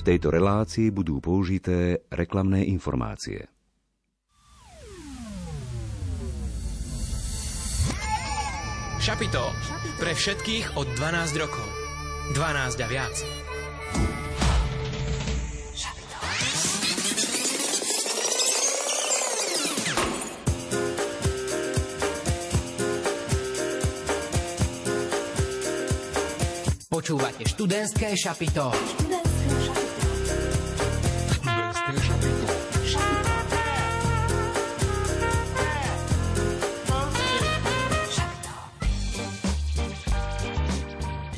V tejto relácii budú použité reklamné informácie. Šapito. Pre všetkých od 12 rokov. 12 a viac. Počúvate študentské šapito.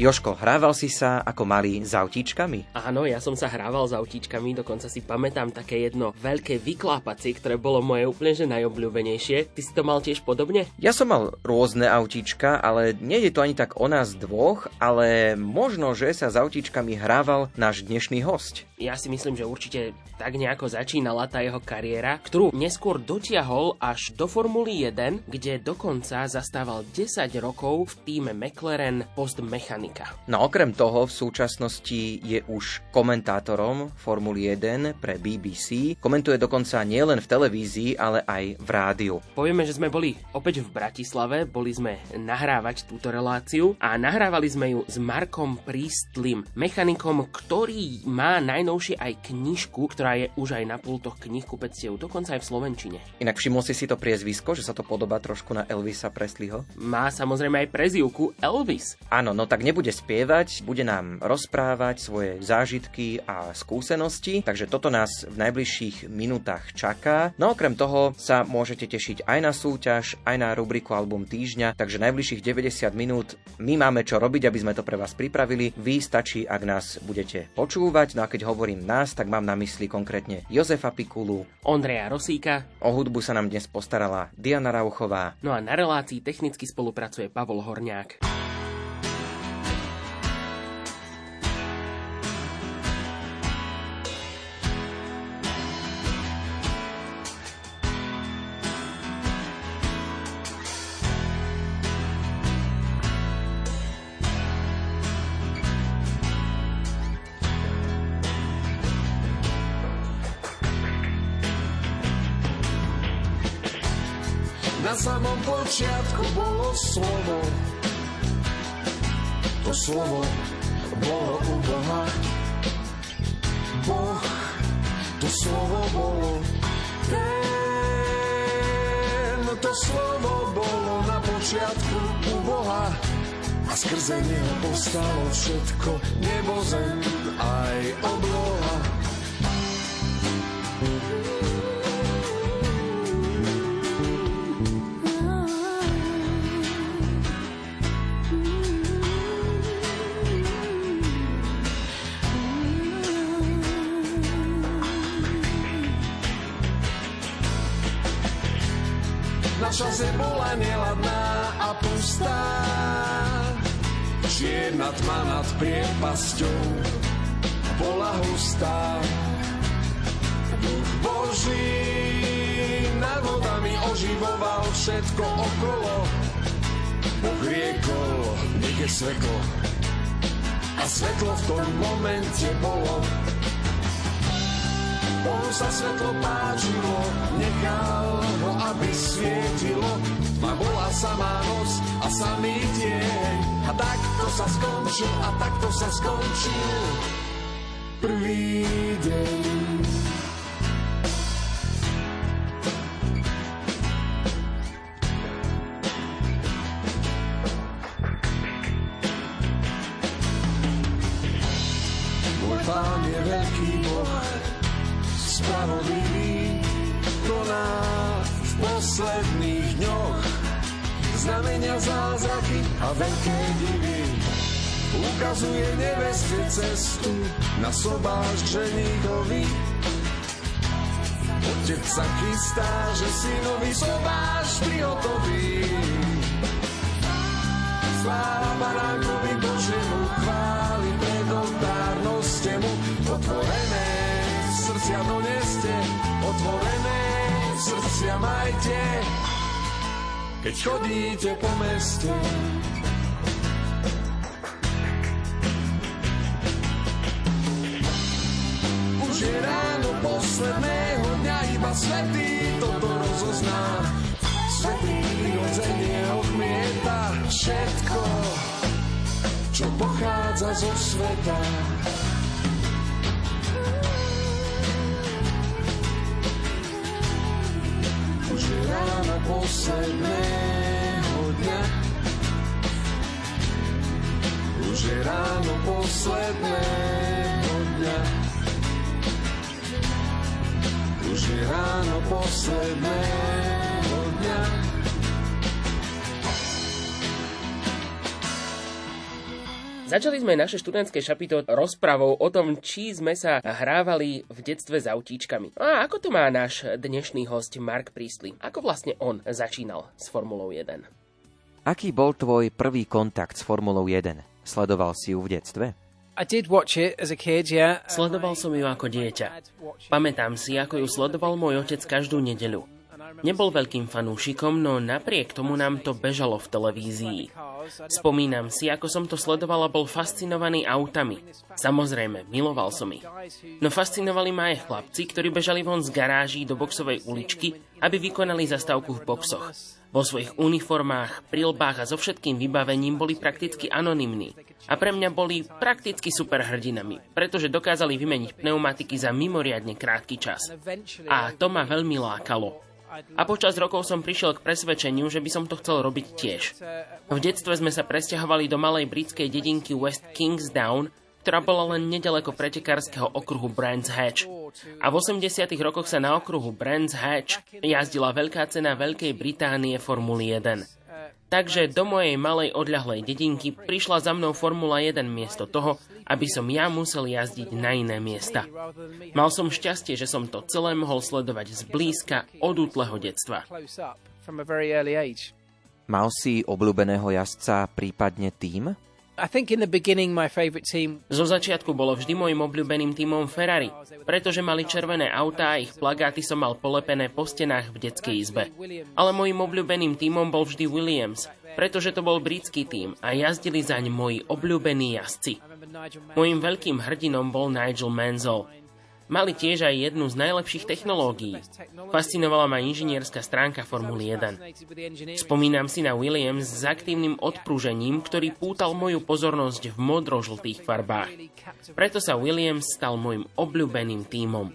Joško, hrával si sa ako malý s autíčkami? Áno, ja som sa hrával s autíčkami, dokonca si pamätám také jedno veľké vyklápacie, ktoré bolo moje úplne že najobľúbenejšie. Ty si to mal tiež podobne? Ja som mal rôzne autíčka, ale nie je to ani tak o nás dvoch, ale možno, že sa s autíčkami hrával náš dnešný host. Ja si myslím, že určite tak nejako začínala tá jeho kariéra, ktorú neskôr dotiahol až do Formuly 1, kde dokonca zastával 10 rokov v týme McLaren Post Mechanik Amerika. No okrem toho v súčasnosti je už komentátorom Formuly 1 pre BBC. Komentuje dokonca nielen v televízii, ale aj v rádiu. Povieme, že sme boli opäť v Bratislave, boli sme nahrávať túto reláciu a nahrávali sme ju s Markom Prístlim, mechanikom, ktorý má najnovšie aj knižku, ktorá je už aj na pultoch knihkupectiev, dokonca aj v Slovenčine. Inak všimol si si to priezvisko, že sa to podobá trošku na Elvisa Presleyho? Má samozrejme aj prezivku Elvis. Áno, no tak nebude bude spievať, bude nám rozprávať svoje zážitky a skúsenosti, takže toto nás v najbližších minútach čaká. No okrem toho sa môžete tešiť aj na súťaž, aj na rubriku Album týždňa, takže najbližších 90 minút my máme čo robiť, aby sme to pre vás pripravili. Vy stačí, ak nás budete počúvať, no a keď hovorím nás, tak mám na mysli konkrétne Jozefa Pikulu, Ondreja Rosíka, o hudbu sa nám dnes postarala Diana Rauchová, no a na relácii technicky spolupracuje Pavol Horniák. Slovo, to slovo bolo u Boha. Boh, to slovo bolo ten, to slovo bolo na počiatku u Boha. A skrze neho postalo všetko, nebo zem aj obloha. Čierna tma nad priepasťou bola hustá. Duch Boží nad vodami oživoval všetko okolo. Boh riekol, nech je svetlo. A svetlo v tom momente bolo. Bohu sa svetlo páčilo, nechal ho, aby svietilo. Tma bola samá noc samý deň. A takto sa skončil, a takto sa skončil prvý deň. Cestu na sobáš ženíkovi. Otec sa chystá, že synovi sobáš prihotoví. Sláva baránkovi Božiemu, chváli pred oltárnostemu. Otvorené srdcia doneste, otvorené srdcia majte. Keď chodíte po meste, posledného dňa, iba svetý toto rozozná. Svetý prirodzenie odmieta všetko, čo pochádza zo sveta. Už je ráno posledného dňa, už je ráno posledného ráno posledného dňa. Začali sme naše študentské šapito rozpravou o tom, či sme sa hrávali v detstve s autíčkami. A ako to má náš dnešný host Mark Priestley? Ako vlastne on začínal s Formulou 1? Aký bol tvoj prvý kontakt s Formulou 1? Sledoval si ju v detstve? Sledoval som ju ako dieťa. Pamätám si, ako ju sledoval môj otec každú nedeľu. Nebol veľkým fanúšikom, no napriek tomu nám to bežalo v televízii. Spomínam si, ako som to sledoval a bol fascinovaný autami. Samozrejme, miloval som ich. No fascinovali ma aj chlapci, ktorí bežali von z garáží do boxovej uličky, aby vykonali zastávku v boxoch. Vo svojich uniformách, prilbách a so všetkým vybavením boli prakticky anonymní. A pre mňa boli prakticky superhrdinami, pretože dokázali vymeniť pneumatiky za mimoriadne krátky čas. A to ma veľmi lákalo. A počas rokov som prišiel k presvedčeniu, že by som to chcel robiť tiež. V detstve sme sa presťahovali do malej britskej dedinky West Kingsdown, ktorá bola len nedaleko pretekárskeho okruhu Brands Hatch. A v 80. rokoch sa na okruhu Brands Hatch jazdila veľká cena Veľkej Británie Formuly 1. Takže do mojej malej odľahlej dedinky prišla za mnou Formula 1 miesto toho, aby som ja musel jazdiť na iné miesta. Mal som šťastie, že som to celé mohol sledovať zblízka od útleho detstva. Mal si obľúbeného jazdca, prípadne tým? Zo začiatku bolo vždy môjim obľúbeným tímom Ferrari, pretože mali červené autá a ich plagáty som mal polepené po stenách v detskej izbe. Ale môjim obľúbeným tímom bol vždy Williams, pretože to bol britský tím a jazdili zaň moji obľúbení jazdci. Mojím veľkým hrdinom bol Nigel Mansell. Mali tiež aj jednu z najlepších technológií. Fascinovala ma inžinierská stránka Formuly 1. Spomínam si na Williams s aktívnym odprúžením, ktorý pútal moju pozornosť v modro-žltých farbách. Preto sa Williams stal môjim obľúbeným tímom.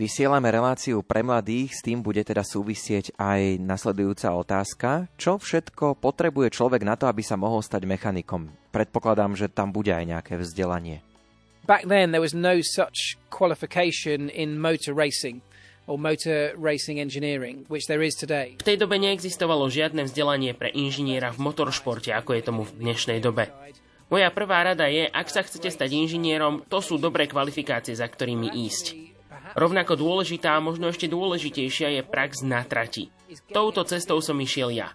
Vysielame reláciu pre mladých, s tým bude teda súvisieť aj nasledujúca otázka. Čo všetko potrebuje človek na to, aby sa mohol stať mechanikom? Predpokladám, že tam bude aj nejaké vzdelanie. Back then there was no such qualification in motor racing or motor racing engineering, which there is today. V tej dobe neexistovalo žiadne vzdelanie pre inžiniera v motoršporte, ako je tomu v dnešnej dobe. Moja prvá rada je, ak sa chcete stať inžinierom, to sú dobré kvalifikácie, za ktorými ísť. Rovnako dôležitá a možno ešte dôležitejšia je prax na trati. Touto cestou som išiel ja.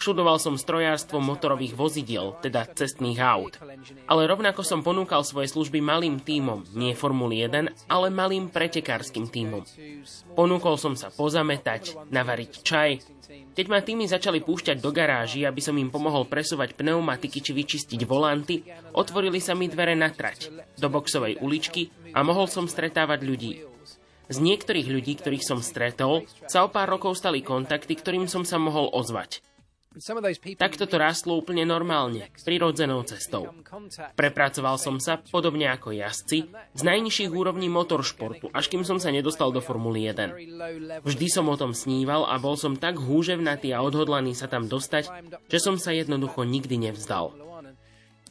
Študoval som strojárstvo motorových vozidiel, teda cestných aut. Ale rovnako som ponúkal svoje služby malým tímom, nie Formuly 1, ale malým pretekárskym tímom. Ponúkol som sa pozametať, navariť čaj. Keď ma týmy začali púšťať do garáži, aby som im pomohol presúvať pneumatiky či vyčistiť volanty, otvorili sa mi dvere na trať, do boxovej uličky a mohol som stretávať ľudí. Z niektorých ľudí, ktorých som stretol, sa o pár rokov stali kontakty, ktorým som sa mohol ozvať. Takto to rastlo úplne normálne, prirodzenou cestou. Prepracoval som sa, podobne ako jazdci, z najnižších úrovní motoršportu, až kým som sa nedostal do Formuly 1. Vždy som o tom sníval a bol som tak húževnatý a odhodlaný sa tam dostať, že som sa jednoducho nikdy nevzdal.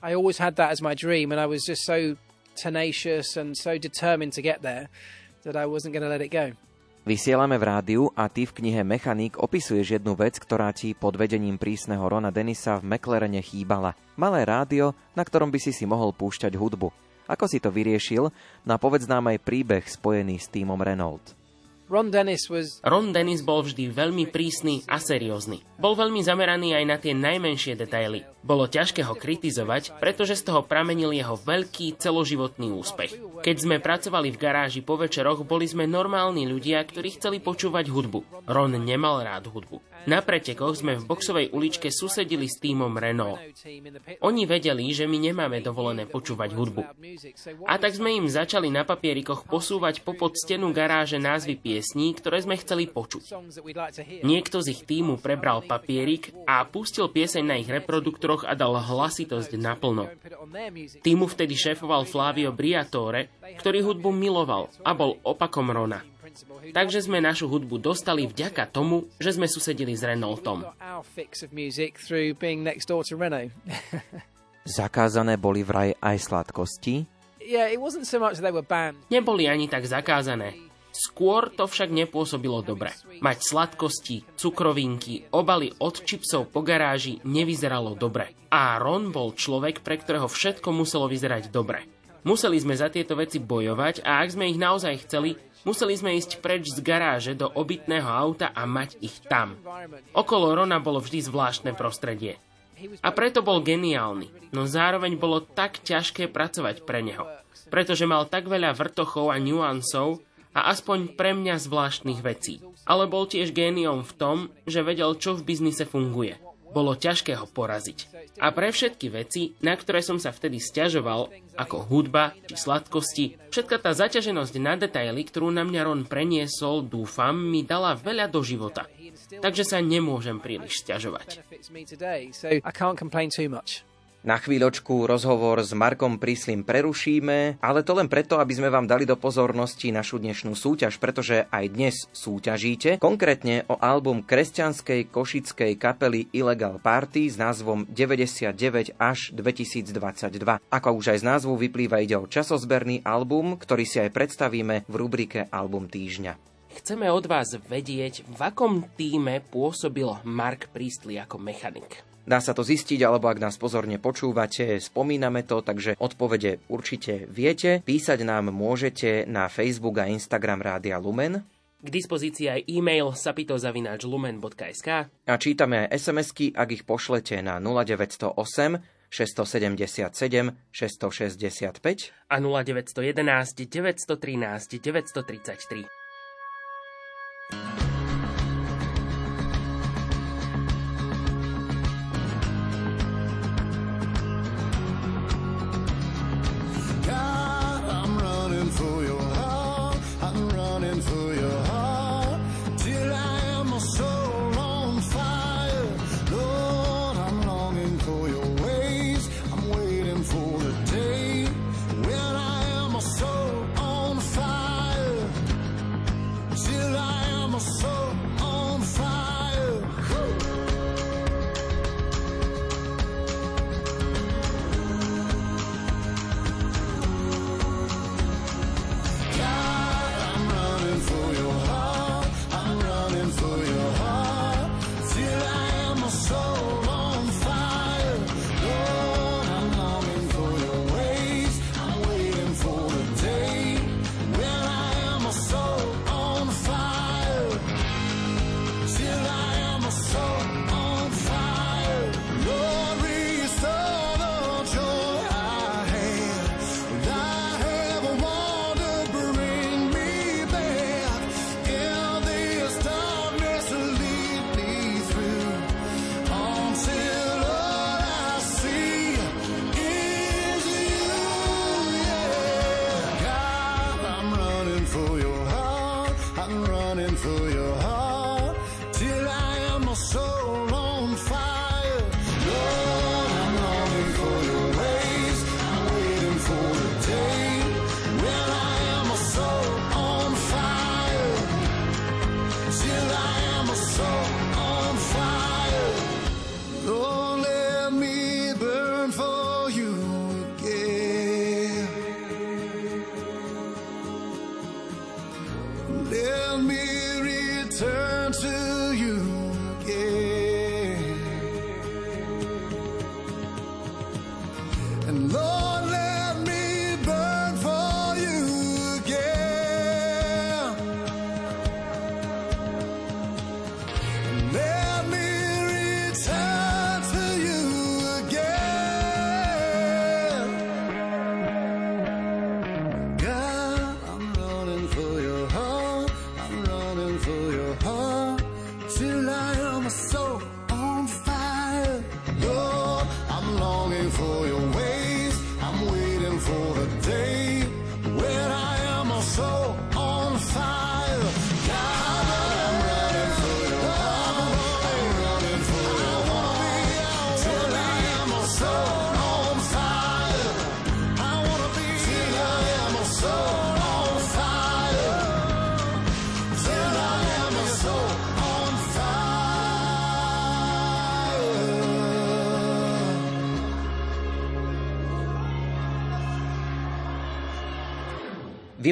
I always had that as my dream and I was just so tenacious and so determined to get there that I wasn't going to let it go. Vysielame v rádiu a ty v knihe Mechanik opisuješ jednu vec, ktorá ti pod vedením prísneho Rona Denisa v McLarene chýbala. Malé rádio, na ktorom by si si mohol púšťať hudbu. Ako si to vyriešil? Na povedz nám aj príbeh spojený s týmom Renault. Ron Dennis was Ron Dennis bol vždy veľmi prísny a seriózny. Bol veľmi zameraný aj na tie najmenšie detaily. Bolo ťažké ho kritizovať, pretože z toho pramenil jeho veľký celoživotný úspech. Keď sme pracovali v garáži po večeroch, boli sme normálni ľudia, ktorí chceli počúvať hudbu. Ron nemal rád hudbu. Na pretekoch sme v boxovej uličke susedili s týmom Renault. Oni vedeli, že my nemáme dovolené počúvať hudbu. A tak sme im začali na papierikoch posúvať popod stenu garáže názvy piesní, ktoré sme chceli počuť. Niekto z ich týmu prebral papierik a pustil pieseň na ich reproduktoroch a dal hlasitosť naplno. Týmu vtedy šéfoval Flavio Briatore, ktorý hudbu miloval a bol opakom Rona. Takže sme našu hudbu dostali vďaka tomu, že sme susedili s Renaultom. Zakázané boli vraj aj sladkosti? Neboli ani tak zakázané. Skôr to však nepôsobilo dobre. Mať sladkosti, cukrovinky, obaly od čipsov po garáži nevyzeralo dobre. A Ron bol človek, pre ktorého všetko muselo vyzerať dobre. Museli sme za tieto veci bojovať a ak sme ich naozaj chceli, museli sme ísť preč z garáže do obytného auta a mať ich tam. Okolo Rona bolo vždy zvláštne prostredie. A preto bol geniálny, no zároveň bolo tak ťažké pracovať pre neho. Pretože mal tak veľa vrtochov a nuansov, a aspoň pre mňa zvláštnych vecí. Ale bol tiež géniom v tom, že vedel, čo v biznise funguje. Bolo ťažké ho poraziť. A pre všetky veci, na ktoré som sa vtedy stiažoval, ako hudba či sladkosti, všetka tá zaťaženosť na detaily, ktorú na mňa Ron preniesol, dúfam, mi dala veľa do života. Takže sa nemôžem príliš stiažovať. Na chvíľočku rozhovor s Markom Príslim prerušíme, ale to len preto, aby sme vám dali do pozornosti našu dnešnú súťaž, pretože aj dnes súťažíte, konkrétne o album kresťanskej košickej kapely Illegal Party s názvom 99 až 2022. Ako už aj z názvu vyplýva, ide o časozberný album, ktorý si aj predstavíme v rubrike Album týždňa. Chceme od vás vedieť, v akom týme pôsobil Mark Priestley ako mechanik. Dá sa to zistiť, alebo ak nás pozorne počúvate, spomíname to, takže odpovede určite viete. Písať nám môžete na Facebook a Instagram Rádia Lumen. K dispozícii aj e-mail sapitozavináčlumen.sk A čítame aj SMS-ky, ak ich pošlete na 0908 677 665 a 0911 913 933.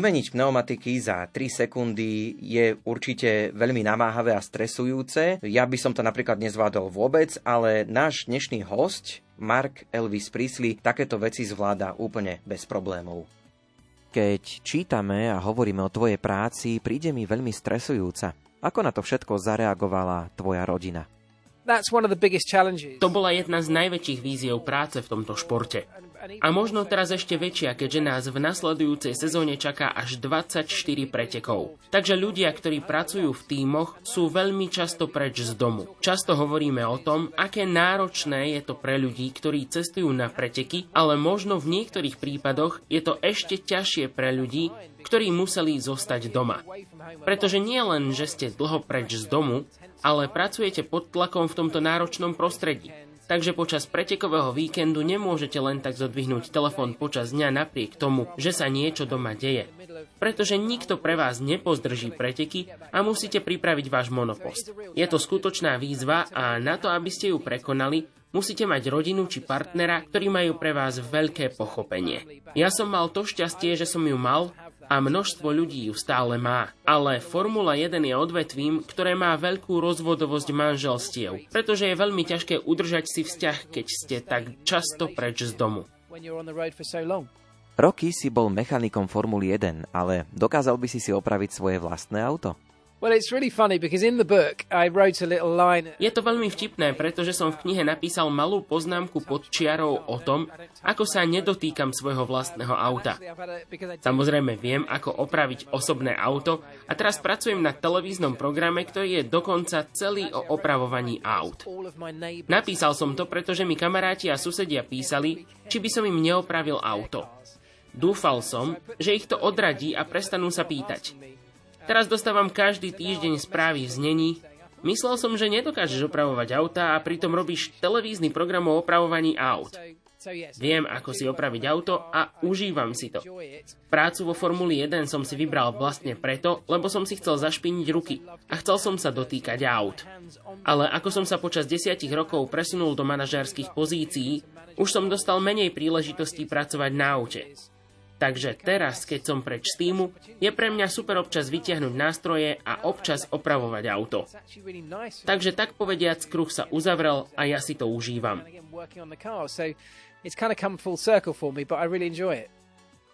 Vymeniť pneumatiky za 3 sekundy je určite veľmi namáhavé a stresujúce. Ja by som to napríklad nezvládol vôbec, ale náš dnešný host, Mark Elvis Priestley, takéto veci zvláda úplne bez problémov. Keď čítame a hovoríme o tvojej práci, príde mi veľmi stresujúca. Ako na to všetko zareagovala tvoja rodina? To bola jedna z najväčších víziev práce v tomto športe. A možno teraz ešte väčšia, keďže nás v nasledujúcej sezóne čaká až 24 pretekov. Takže ľudia, ktorí pracujú v tímoch, sú veľmi často preč z domu. Často hovoríme o tom, aké náročné je to pre ľudí, ktorí cestujú na preteky, ale možno v niektorých prípadoch je to ešte ťažšie pre ľudí, ktorí museli zostať doma. Pretože nie len, že ste dlho preč z domu, ale pracujete pod tlakom v tomto náročnom prostredí. Takže počas pretekového víkendu nemôžete len tak zodvihnúť telefón počas dňa napriek tomu, že sa niečo doma deje. Pretože nikto pre vás nepozdrží preteky a musíte pripraviť váš monopost. Je to skutočná výzva a na to, aby ste ju prekonali, musíte mať rodinu či partnera, ktorí majú pre vás veľké pochopenie. Ja som mal to šťastie, že som ju mal a množstvo ľudí ju stále má. Ale Formula 1 je odvetvím, ktoré má veľkú rozvodovosť manželstiev, pretože je veľmi ťažké udržať si vzťah, keď ste tak často preč z domu. Roky si bol mechanikom Formuly 1, ale dokázal by si si opraviť svoje vlastné auto? Je to veľmi vtipné, pretože som v knihe napísal malú poznámku pod čiarou o tom, ako sa nedotýkam svojho vlastného auta. Samozrejme viem, ako opraviť osobné auto a teraz pracujem na televíznom programe, ktorý je dokonca celý o opravovaní aut. Napísal som to, pretože mi kamaráti a susedia písali, či by som im neopravil auto. Dúfal som, že ich to odradí a prestanú sa pýtať. Teraz dostávam každý týždeň správy v znení. Myslel som, že nedokážeš opravovať auta a pritom robíš televízny program o opravovaní aut. Viem, ako si opraviť auto a užívam si to. Prácu vo Formuli 1 som si vybral vlastne preto, lebo som si chcel zašpiniť ruky a chcel som sa dotýkať aut. Ale ako som sa počas desiatich rokov presunul do manažérskych pozícií, už som dostal menej príležitostí pracovať na aute. Takže teraz, keď som preč z týmu, je pre mňa super občas vytiahnuť nástroje a občas opravovať auto. Takže tak povediac, kruh sa uzavrel a ja si to užívam.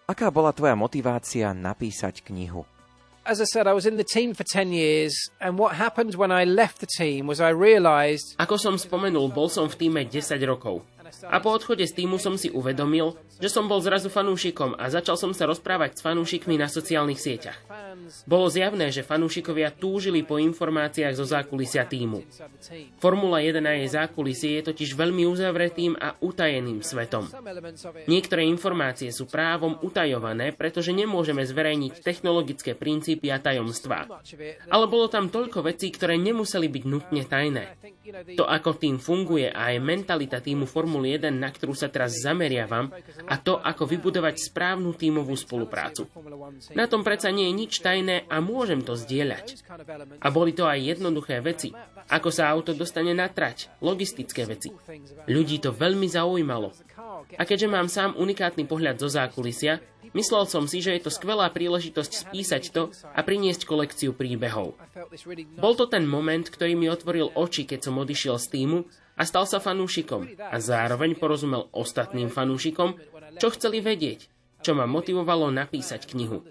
Aká bola tvoja motivácia napísať knihu? as I said, I was in the team for 10 years, and what happened when I left the team was I realized... Ako som spomenul, bol som v týme 10 rokov. A po odchode z týmu som si uvedomil, že som bol zrazu fanúšikom a začal som sa rozprávať s fanúšikmi na sociálnych sieťach. Bolo zjavné, že fanúšikovia túžili po informáciách zo zákulisia týmu. Formula 1 a jej zákulisie je totiž veľmi uzavretým a utajeným svetom. Niektoré informácie sú právom utajované, pretože nemôžeme zverejniť technologické princípy a tajomstvá. Ale bolo tam toľko vecí, ktoré nemuseli byť nutne tajné. To, ako tým funguje a aj mentalita týmu Formuly 1, na ktorú sa teraz zameriavam, a to, ako vybudovať správnu tímovú spoluprácu. Na tom predsa nie je nič tajné a môžem to zdieľať. A boli to aj jednoduché veci, ako sa auto dostane na trať, logistické veci. Ľudí to veľmi zaujímalo. A keďže mám sám unikátny pohľad zo zákulisia, Myslel som si, že je to skvelá príležitosť spísať to a priniesť kolekciu príbehov. Bol to ten moment, ktorý mi otvoril oči, keď som odišiel z týmu a stal sa fanúšikom a zároveň porozumel ostatným fanúšikom, čo chceli vedieť, čo ma motivovalo napísať knihu.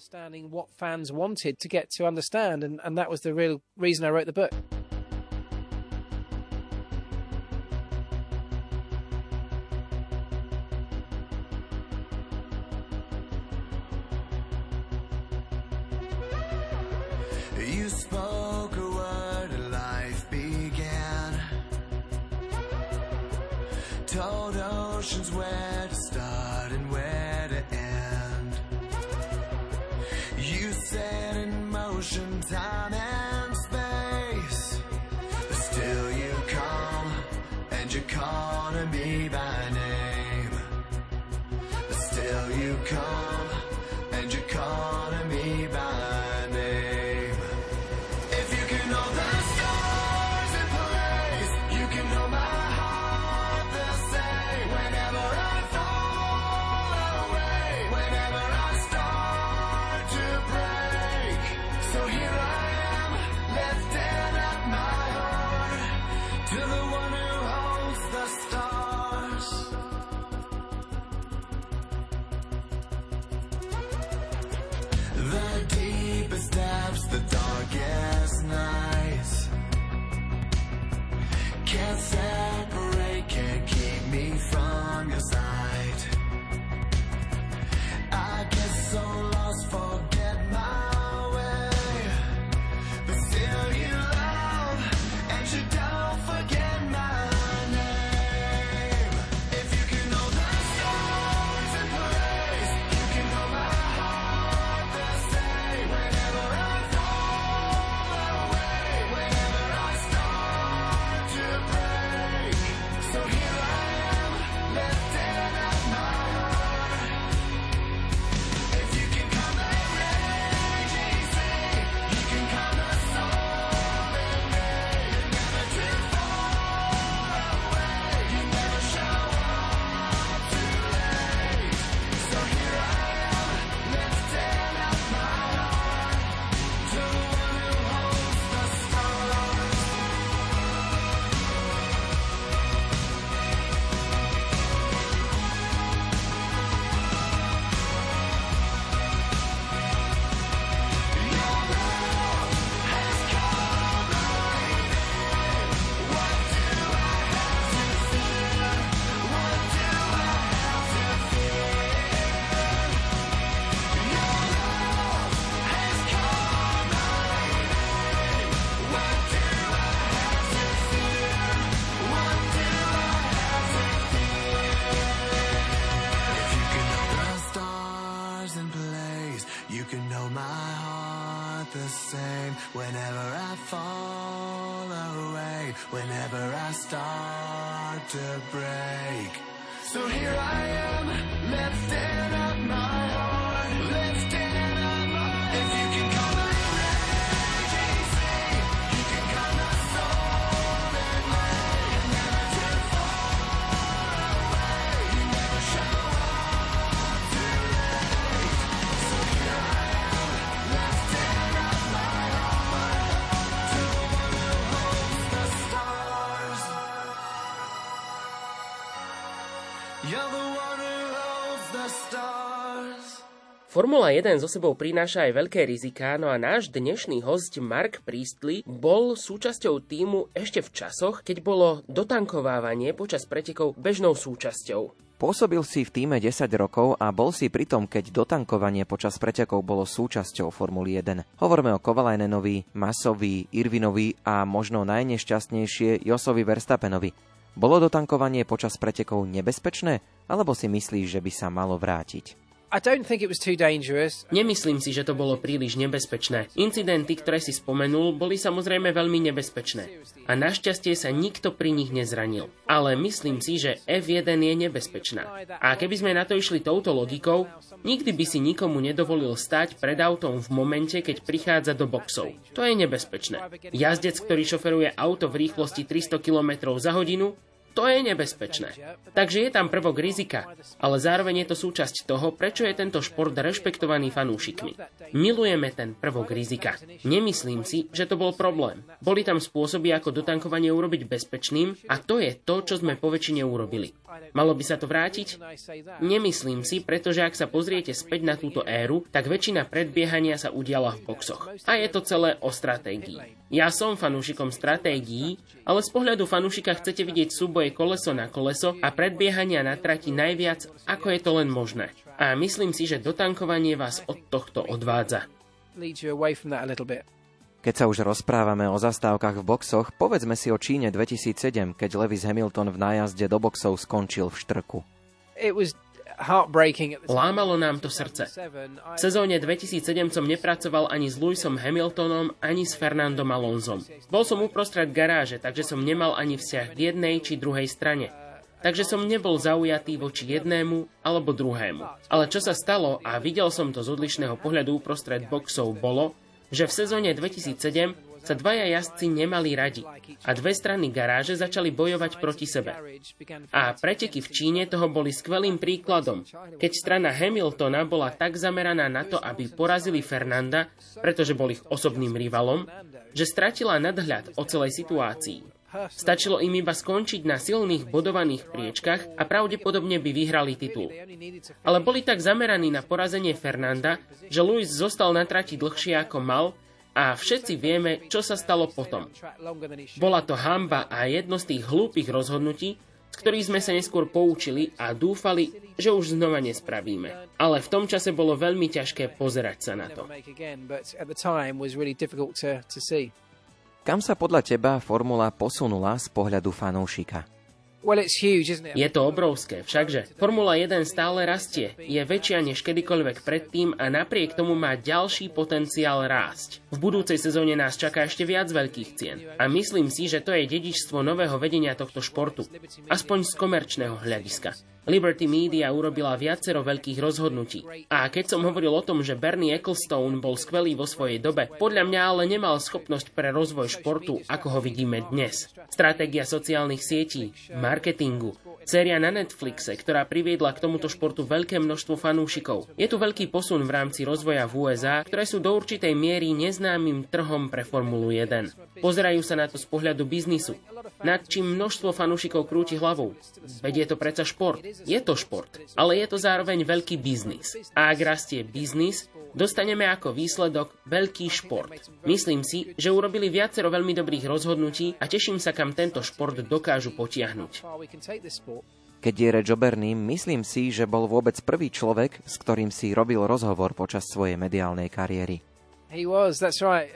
Formula 1 so sebou prináša aj veľké riziká, no a náš dnešný host Mark Priestley bol súčasťou týmu ešte v časoch, keď bolo dotankovávanie počas pretekov bežnou súčasťou. Pôsobil si v týme 10 rokov a bol si pritom, keď dotankovanie počas pretekov bolo súčasťou Formuly 1. Hovoríme o Kovalajnenovi, Masovi, Irvinovi a možno najnešťastnejšie Josovi Verstappenovi. Bolo dotankovanie počas pretekov nebezpečné, alebo si myslíš, že by sa malo vrátiť? Nemyslím si, že to bolo príliš nebezpečné. Incidenty, ktoré si spomenul, boli samozrejme veľmi nebezpečné. A našťastie sa nikto pri nich nezranil. Ale myslím si, že F1 je nebezpečná. A keby sme na to išli touto logikou, nikdy by si nikomu nedovolil stať pred autom v momente, keď prichádza do boxov. To je nebezpečné. Jazdec, ktorý šoferuje auto v rýchlosti 300 km za hodinu, to je nebezpečné. Takže je tam prvok rizika, ale zároveň je to súčasť toho, prečo je tento šport rešpektovaný fanúšikmi. Milujeme ten prvok rizika. Nemyslím si, že to bol problém. Boli tam spôsoby, ako dotankovanie urobiť bezpečným a to je to, čo sme po väčšine urobili. Malo by sa to vrátiť? Nemyslím si, pretože ak sa pozriete späť na túto éru, tak väčšina predbiehania sa udiala v boxoch. A je to celé o stratégii. Ja som fanúšikom stratégií, ale z pohľadu fanúšika chcete vidieť súboje koleso na koleso a predbiehania na trati najviac, ako je to len možné. A myslím si, že dotankovanie vás od tohto odvádza. Leads you away from that a little bit. Keď sa už rozprávame o zastávkach v boxoch, povedzme si o Číne 2007, keď Lewis Hamilton v nájazde do boxov skončil v štrku. Lámalo nám to srdce. V sezóne 2007 som nepracoval ani s Lewisom Hamiltonom, ani s Fernandom Alonzom. Bol som uprostred garáže, takže som nemal ani vzťah k jednej či druhej strane. Takže som nebol zaujatý voči jednému alebo druhému. Ale čo sa stalo, a videl som to z odlišného pohľadu uprostred boxov, bolo, že v sezóne 2007 sa dvaja jazdci nemali radi a dve strany garáže začali bojovať proti sebe. A preteky v Číne toho boli skvelým príkladom, keď strana Hamiltona bola tak zameraná na to, aby porazili Fernanda, pretože bol ich osobným rivalom, že stratila nadhľad o celej situácii. Stačilo im iba skončiť na silných bodovaných priečkach a pravdepodobne by vyhrali titul. Ale boli tak zameraní na porazenie Fernanda, že Lewis zostal na trati dlhšie ako mal a všetci vieme, čo sa stalo potom. Bola to hamba a jedno z tých hlúpych rozhodnutí, z ktorých sme sa neskôr poučili a dúfali, že už znova nespravíme. Ale v tom čase bolo veľmi ťažké pozerať sa na to. Kam sa podľa teba formula posunula z pohľadu fanúšika? Je to obrovské, všakže. Formula 1 stále rastie, je väčšia než kedykoľvek predtým a napriek tomu má ďalší potenciál rásť. V budúcej sezóne nás čaká ešte viac veľkých cien. A myslím si, že to je dedičstvo nového vedenia tohto športu. Aspoň z komerčného hľadiska. Liberty Media urobila viacero veľkých rozhodnutí. A keď som hovoril o tom, že Bernie Ecclestone bol skvelý vo svojej dobe, podľa mňa ale nemal schopnosť pre rozvoj športu, ako ho vidíme dnes. Stratégia sociálnych sietí, marketingu, séria na Netflixe, ktorá priviedla k tomuto športu veľké množstvo fanúšikov. Je tu veľký posun v rámci rozvoja v USA, ktoré sú do určitej miery neznámym trhom pre Formulu 1. Pozerajú sa na to z pohľadu biznisu, nad čím množstvo fanúšikov krúti hlavou. Veď je to predsa šport. Je to šport, ale je to zároveň veľký biznis. A ak rastie biznis, dostaneme ako výsledok veľký šport. Myslím si, že urobili viacero veľmi dobrých rozhodnutí a teším sa, kam tento šport dokážu potiahnuť. Keď je reč o Bernie, myslím si, že bol vôbec prvý človek, s ktorým si robil rozhovor počas svojej mediálnej kariéry.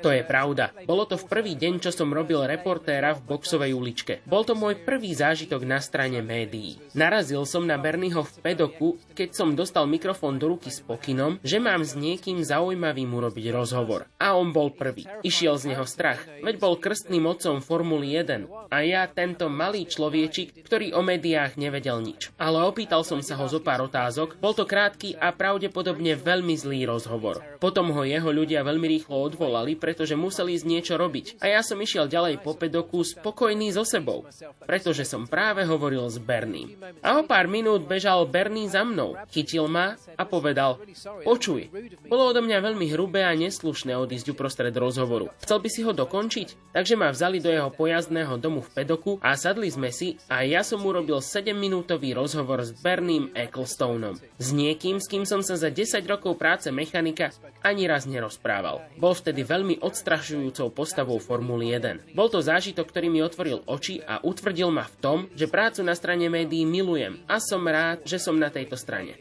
To je pravda. Bolo to v prvý deň, čo som robil reportéra v boxovej uličke. Bol to môj prvý zážitok na strane médií. Narazil som na Bernieho v pedoku, keď som dostal mikrofón do ruky s pokynom, že mám s niekým zaujímavým urobiť rozhovor. A on bol prvý. Išiel z neho strach, veď bol krstným otcom Formuly 1. A ja tento malý človečik, ktorý o médiách nevedel nič. Ale opýtal som sa ho zo pár otázok, bol to krátky a pravdepodobne veľmi zlý rozhovor. Potom ho jeho ľudia veľmi rýchlo odvolali, pretože museli ísť niečo robiť. A ja som išiel ďalej po pedoku spokojný so sebou, pretože som práve hovoril s Bernie. A o pár minút bežal Bernie za mnou, chytil ma a povedal, počuj, bolo odo mňa veľmi hrubé a neslušné odísť uprostred rozhovoru. Chcel by si ho dokončiť? Takže ma vzali do jeho pojazdného domu v pedoku a sadli sme si a ja som urobil 7-minútový rozhovor s Berným Ecclestoneom. S niekým, s kým som sa za 10 rokov práce mechanika ani raz nerozprával. Bol vtedy veľmi odstrašujúcou postavou Formuly 1. Bol to zážitok, ktorý mi otvoril oči a utvrdil ma v tom, že prácu na strane médií milujem a som rád, že som na tejto strane.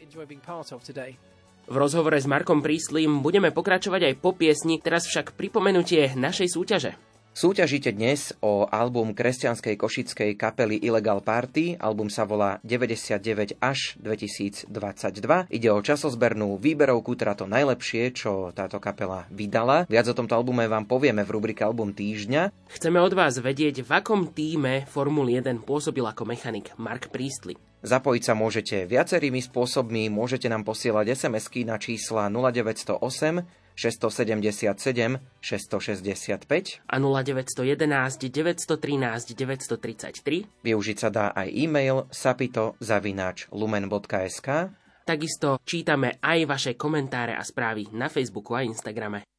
V rozhovore s Markom Príslím budeme pokračovať aj po piesni, teraz však pripomenutie našej súťaže. Súťažíte dnes o album kresťanskej košickej kapely Illegal Party. Album sa volá 99 až 2022. Ide o časozbernú výberovku, teda to najlepšie, čo táto kapela vydala. Viac o tomto albume vám povieme v rubrike Album týždňa. Chceme od vás vedieť, v akom týme Formul 1 pôsobil ako mechanik Mark Priestley. Zapojiť sa môžete viacerými spôsobmi, môžete nám posielať SMS-ky na čísla 0908 677 665 a 0911 913 933. Využiť sa dá aj e-mail sapito zavináč lumen.sk Takisto čítame aj vaše komentáre a správy na Facebooku a Instagrame.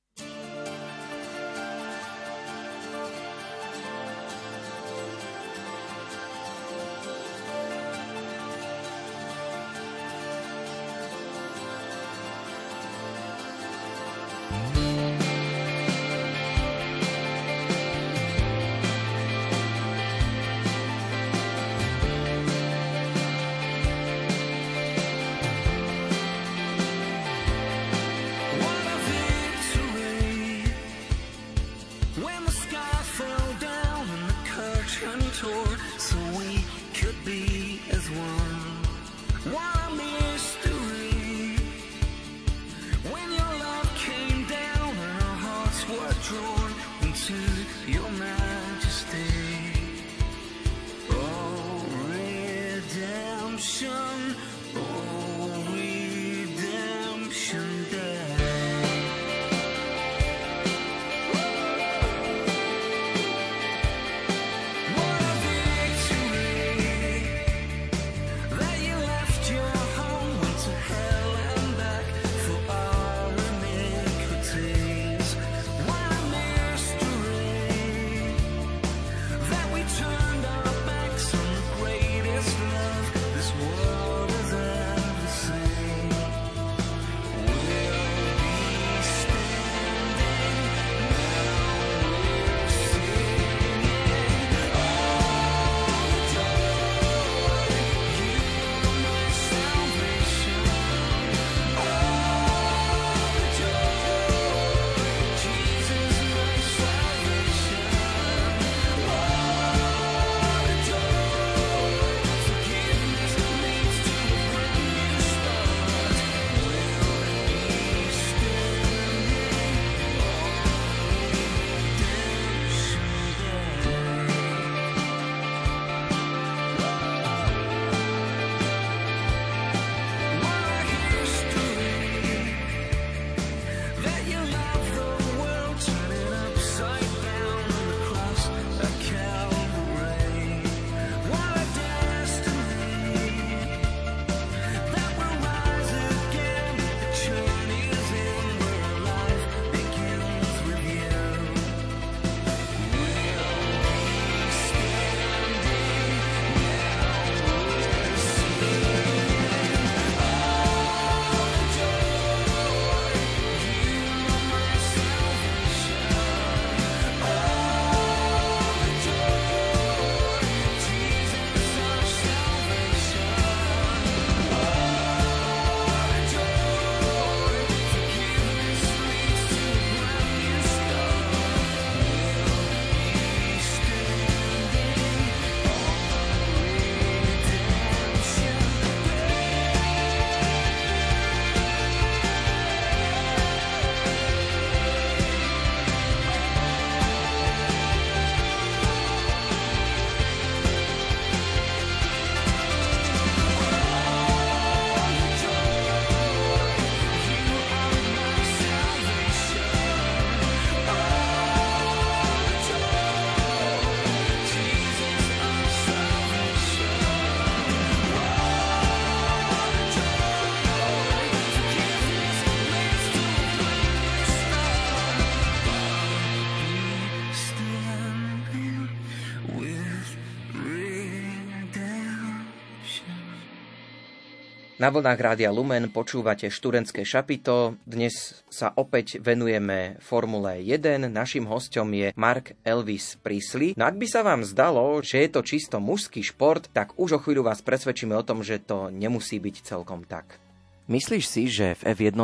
Na vlnách Rádia Lumen počúvate študentské šapito. Dnes sa opäť venujeme Formule 1. Našim hostom je Mark Elvis Prisley. No ak by sa vám zdalo, že je to čisto mužský šport, tak už o chvíľu vás presvedčíme o tom, že to nemusí byť celkom tak. Myslíš si, že v F1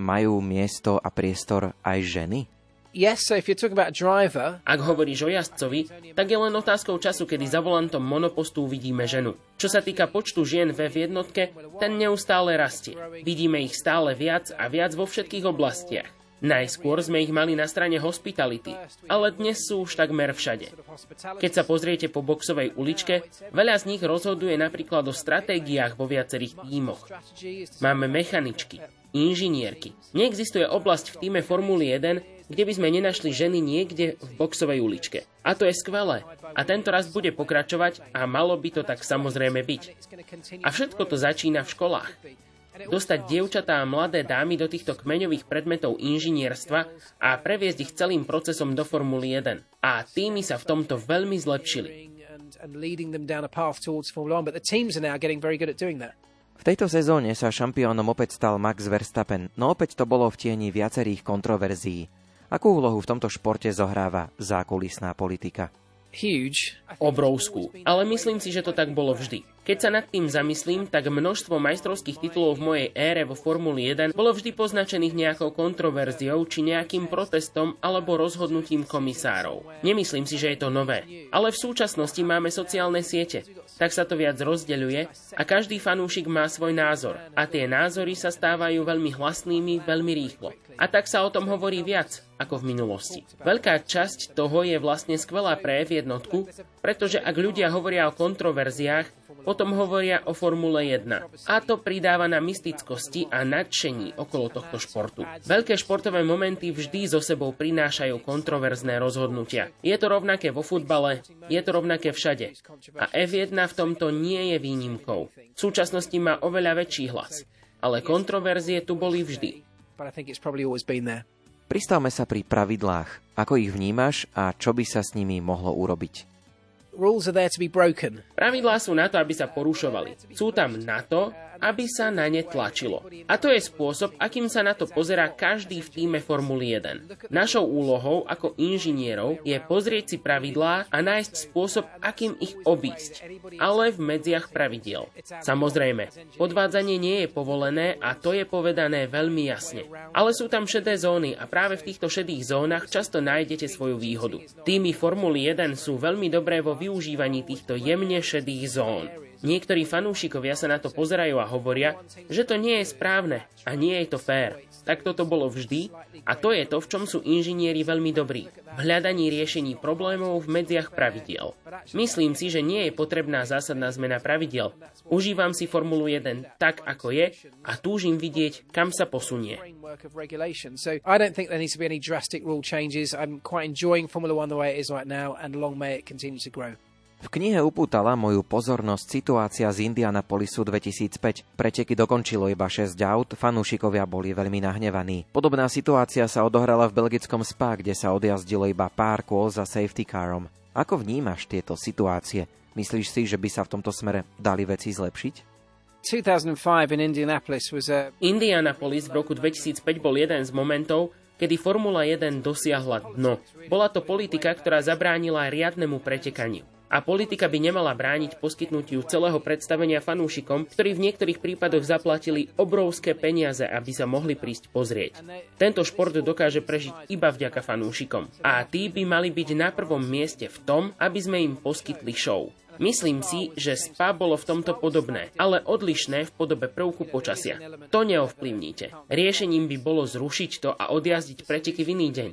majú miesto a priestor aj ženy? Ak hovoríš o jazdcovi, tak je len otázkou času, kedy za volantom monopostu uvidíme ženu. Čo sa týka počtu žien v F1, ten neustále rastie. Vidíme ich stále viac a viac vo všetkých oblastiach. Najskôr sme ich mali na strane hospitality, ale dnes sú už takmer všade. Keď sa pozriete po boxovej uličke, veľa z nich rozhoduje napríklad o stratégiách vo viacerých tímoch. Máme mechaničky, inžinierky. Neexistuje oblasť v týme Formuly 1, kde by sme nenašli ženy niekde v boxovej uličke. A to je skvelé. A tento raz bude pokračovať a malo by to tak samozrejme byť. A všetko to začína v školách. Dostať dievčatá a mladé dámy do týchto kmeňových predmetov inžinierstva a previesť ich celým procesom do Formuly 1. A týmy sa v tomto veľmi zlepšili. V tejto sezóne sa šampiónom opäť stal Max Verstappen, no opäť to bolo v tieni viacerých kontroverzií. Akú úlohu v tomto športe zohráva zákulisná politika? Huge. Obrovskú. Ale myslím si, že to tak bolo vždy. Keď sa nad tým zamyslím, tak množstvo majstrovských titulov v mojej ére vo Formuli 1 bolo vždy poznačených nejakou kontroverziou či nejakým protestom alebo rozhodnutím komisárov. Nemyslím si, že je to nové. Ale v súčasnosti máme sociálne siete. Tak sa to viac rozdeľuje a každý fanúšik má svoj názor. A tie názory sa stávajú veľmi hlasnými veľmi rýchlo. A tak sa o tom hovorí viac ako v minulosti. Veľká časť toho je vlastne skvelá pre F1, pretože ak ľudia hovoria o kontroverziách, potom hovoria o Formule 1. A to pridáva na mystickosti a nadšení okolo tohto športu. Veľké športové momenty vždy so sebou prinášajú kontroverzné rozhodnutia. Je to rovnaké vo futbale, je to rovnaké všade. A F1 v tomto nie je výnimkou. V súčasnosti má oveľa väčší hlas. Ale kontroverzie tu boli vždy. But I think it's probably always been there. Pristavme sa pri pravidlách. Ako ich vnímaš a čo by sa s nimi mohlo urobiť? Rules are there to be broken. Pravidlá sú na to, aby sa porušovali. Sú tam na to, aby sa na ne tlačilo. A to je spôsob, akým sa na to pozerá každý v týme Formuly 1. Našou úlohou ako inžinierov je pozrieť si pravidlá a nájsť spôsob, akým ich obísť, ale v medziach pravidiel. Samozrejme, podvádzanie nie je povolené a to je povedané veľmi jasne. Ale sú tam šedé zóny a práve v týchto šedých zónach často nájdete svoju výhodu. Týmy Formuly 1 sú veľmi dobré vo využívaní týchto jemne šedých zón. Niektorí fanúšikovia sa na to pozerajú a hovoria, že to nie je správne a nie je to fér. Tak toto bolo vždy a to je to, v čom sú inžinieri veľmi dobrí. V hľadaní riešení problémov v medziach pravidiel. Myslím si, že nie je potrebná zásadná zmena pravidiel. Užívam si Formulu 1 tak, ako je a túžim vidieť, kam sa posunie. Formula One the way it is right now, and long may it continue to grow. V knihe upútala moju pozornosť situácia z Indianapolisu 2005. Preteky dokončilo iba 6 aut, fanúšikovia boli veľmi nahnevaní. Podobná situácia sa odohrala v belgickom Spa, kde sa odjazdilo iba pár kôl za safety carom. Ako vnímaš tieto situácie? Myslíš si, že by sa v tomto smere dali veci zlepšiť? 2005 in Indianapolis was a Indianapolis v roku 2005 bol jeden z momentov, kedy Formula 1 dosiahla dno. Bola to politika, ktorá zabránila riadnemu pretekaniu. A politika by nemala brániť poskytnutiu celého predstavenia fanúšikom, ktorí v niektorých prípadoch zaplatili obrovské peniaze, aby sa mohli prísť pozrieť. Tento šport dokáže prežiť iba vďaka fanúšikom. A tí by mali byť na prvom mieste v tom, aby sme im poskytli show. Myslím si, že SPA bolo v tomto podobné, ale odlišné v podobe prvku počasia. To neovplyvníte. Riešením by bolo zrušiť to a odjazdiť preteky v iný deň.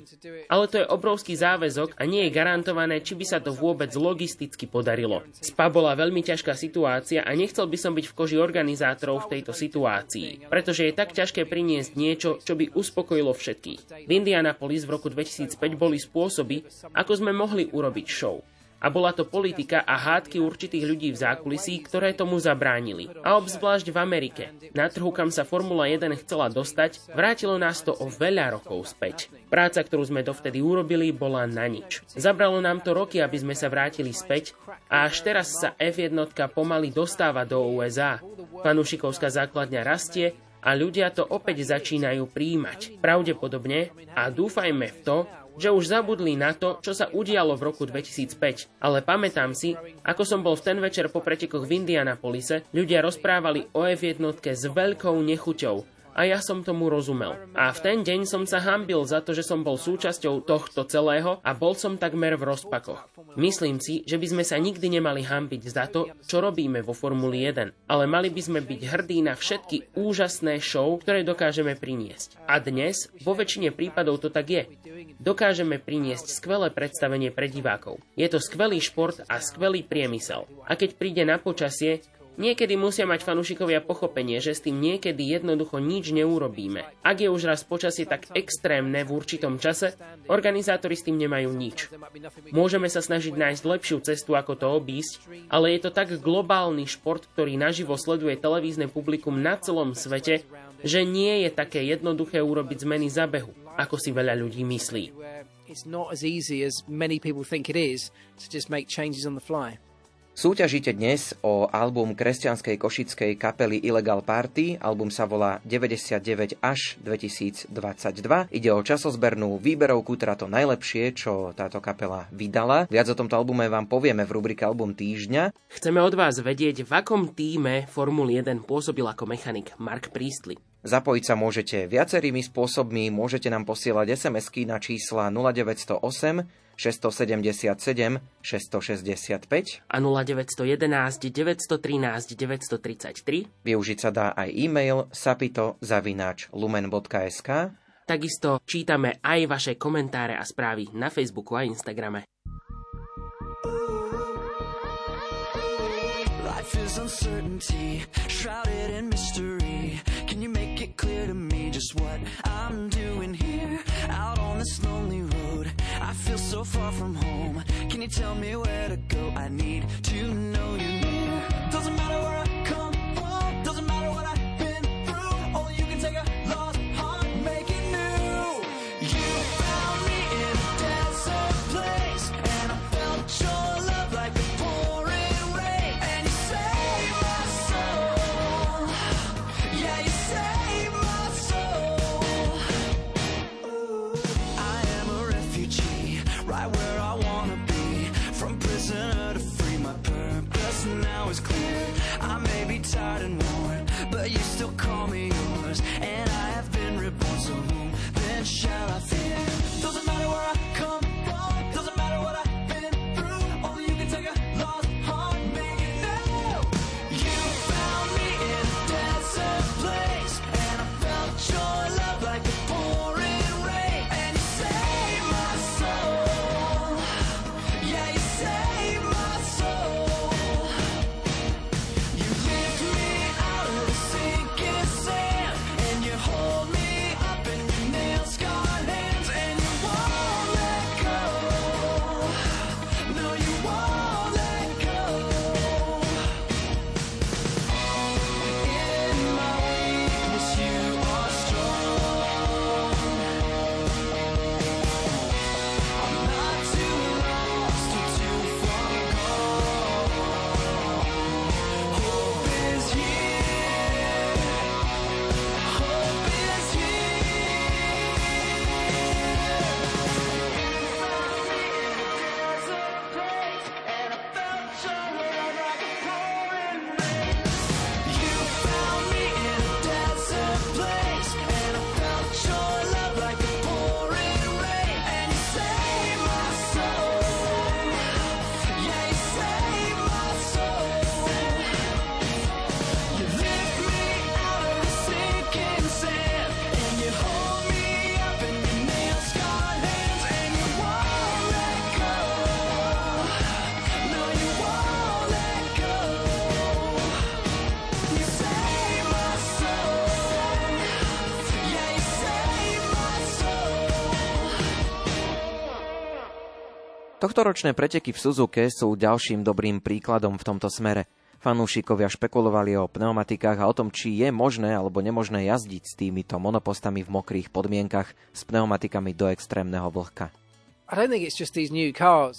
Ale to je obrovský záväzok a nie je garantované, či by sa to vôbec logisticky podarilo. SPA bola veľmi ťažká situácia a nechcel by som byť v koži organizátorov v tejto situácii, pretože je tak ťažké priniesť niečo, čo by uspokojilo všetkých. V Indianapolis v roku 2005 boli spôsoby, ako sme mohli urobiť show. A bola to politika a hádky určitých ľudí v zákulisí, ktoré tomu zabránili. A obzvlášť v Amerike. Na trhu, kam sa Formula 1 chcela dostať, vrátilo nás to o veľa rokov späť. Práca, ktorú sme dovtedy urobili, bola na nič. Zabralo nám to roky, aby sme sa vrátili späť a až teraz sa F1 pomaly dostáva do USA. Fanúšikovská základňa rastie a ľudia to opäť začínajú príjmať. Pravdepodobne a dúfajme v to, že už zabudli na to, čo sa udialo v roku 2005. Ale pamätám si, ako som bol v ten večer po pretekoch v Indianapolise, ľudia rozprávali o F1 s veľkou nechuťou a ja som tomu rozumel. A v ten deň som sa hambil za to, že som bol súčasťou tohto celého a bol som takmer v rozpakoch. Myslím si, že by sme sa nikdy nemali hambiť za to, čo robíme vo Formuli 1, ale mali by sme byť hrdí na všetky úžasné show, ktoré dokážeme priniesť. A dnes, vo väčšine prípadov to tak je. Dokážeme priniesť skvelé predstavenie pre divákov. Je to skvelý šport a skvelý priemysel. A keď príde na počasie, Niekedy musia mať fanúšikovia pochopenie, že s tým niekedy jednoducho nič neurobíme. Ak je už raz počasie tak extrémne v určitom čase, organizátori s tým nemajú nič. Môžeme sa snažiť nájsť lepšiu cestu, ako to obísť, ale je to tak globálny šport, ktorý naživo sleduje televízne publikum na celom svete, že nie je také jednoduché urobiť zmeny za behu, ako si veľa ľudí myslí. Súťažíte dnes o album kresťanskej košickej kapely Illegal Party. Album sa volá 99 až 2022. Ide o časozbernú výberovku, teda to najlepšie, čo táto kapela vydala. Viac o tomto albume vám povieme v rubrike Album týždňa. Chceme od vás vedieť, v akom týme Formul 1 pôsobil ako mechanik Mark Priestley. Zapojiť sa môžete viacerými spôsobmi, môžete nám posielať SMS-ky na čísla 0908 677 665 a 0911 913 933. Využiť sa dá aj e-mail sapito zavináč lumen.sk Takisto čítame aj vaše komentáre a správy na Facebooku a Instagrame. Life is uncertainty, shrouded in mystery. Can you make it clear to me just what I'm doing here? Out on this lonely road I feel so far from home. Can you tell me where to go? I need to know you near. Doesn't matter where I Tohtoročné preteky v Suzuke sú ďalším dobrým príkladom v tomto smere. Fanúšikovia špekulovali o pneumatikách a o tom, či je možné alebo nemožné jazdiť s týmito monopostami v mokrých podmienkach s pneumatikami do extrémneho vlhka.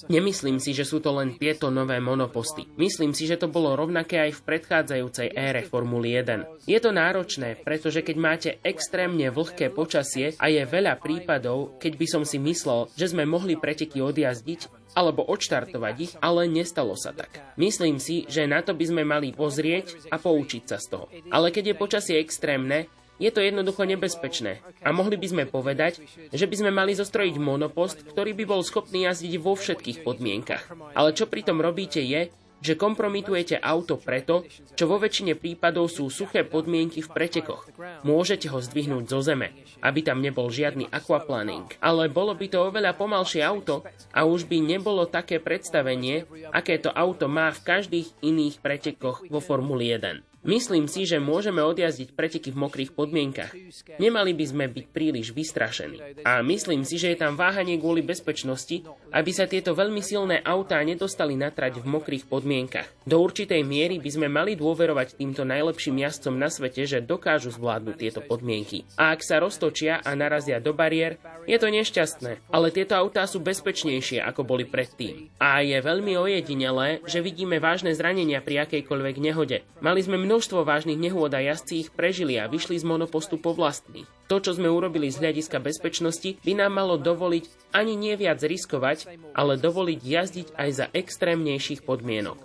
Nemyslím si, že sú to len tieto nové monoposty. Myslím si, že to bolo rovnaké aj v predchádzajúcej ére Formuly 1. Je to náročné, pretože keď máte extrémne vlhké počasie a je veľa prípadov, keď by som si myslel, že sme mohli preteky odjazdiť, alebo odštartovať ich, ale nestalo sa tak. Myslím si, že na to by sme mali pozrieť a poučiť sa z toho. Ale keď je počasie extrémne, je to jednoducho nebezpečné. A mohli by sme povedať, že by sme mali zostrojiť monopost, ktorý by bol schopný jazdiť vo všetkých podmienkach. Ale čo pritom robíte je, že kompromitujete auto preto, čo vo väčšine prípadov sú suché podmienky v pretekoch. Môžete ho zdvihnúť zo zeme, aby tam nebol žiadny aquaplaning. Ale bolo by to oveľa pomalšie auto a už by nebolo také predstavenie, aké to auto má v každých iných pretekoch vo Formuli 1. Myslím si, že môžeme odjazdiť preteky v mokrých podmienkach. Nemali by sme byť príliš vystrašení. A myslím si, že je tam váhanie kvôli bezpečnosti, aby sa tieto veľmi silné autá nedostali na trať v mokrých podmienkach. Do určitej miery by sme mali dôverovať týmto najlepším jazdcom na svete, že dokážu zvládnuť tieto podmienky. A ak sa roztočia a narazia do bariér, je to nešťastné, ale tieto autá sú bezpečnejšie, ako boli predtým. A je veľmi ojedinelé, že vidíme vážne zranenia pri akejkoľvek nehode. Mali sme Množstvo vážnych nehôd a jazdci ich prežili a vyšli z monopostu po vlastných. To, čo sme urobili z hľadiska bezpečnosti, by nám malo dovoliť ani nie viac riskovať, ale dovoliť jazdiť aj za extrémnejších podmienok.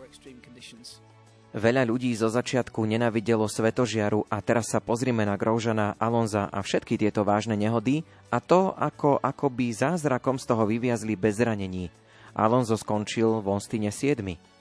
Veľa ľudí zo začiatku nenavidelo svetožiaru a teraz sa pozrime na Groužana, Alonza a všetky tieto vážne nehody a to, ako, ako by zázrakom z toho vyviazli bez zranení. Alonso skončil v Onstine 7.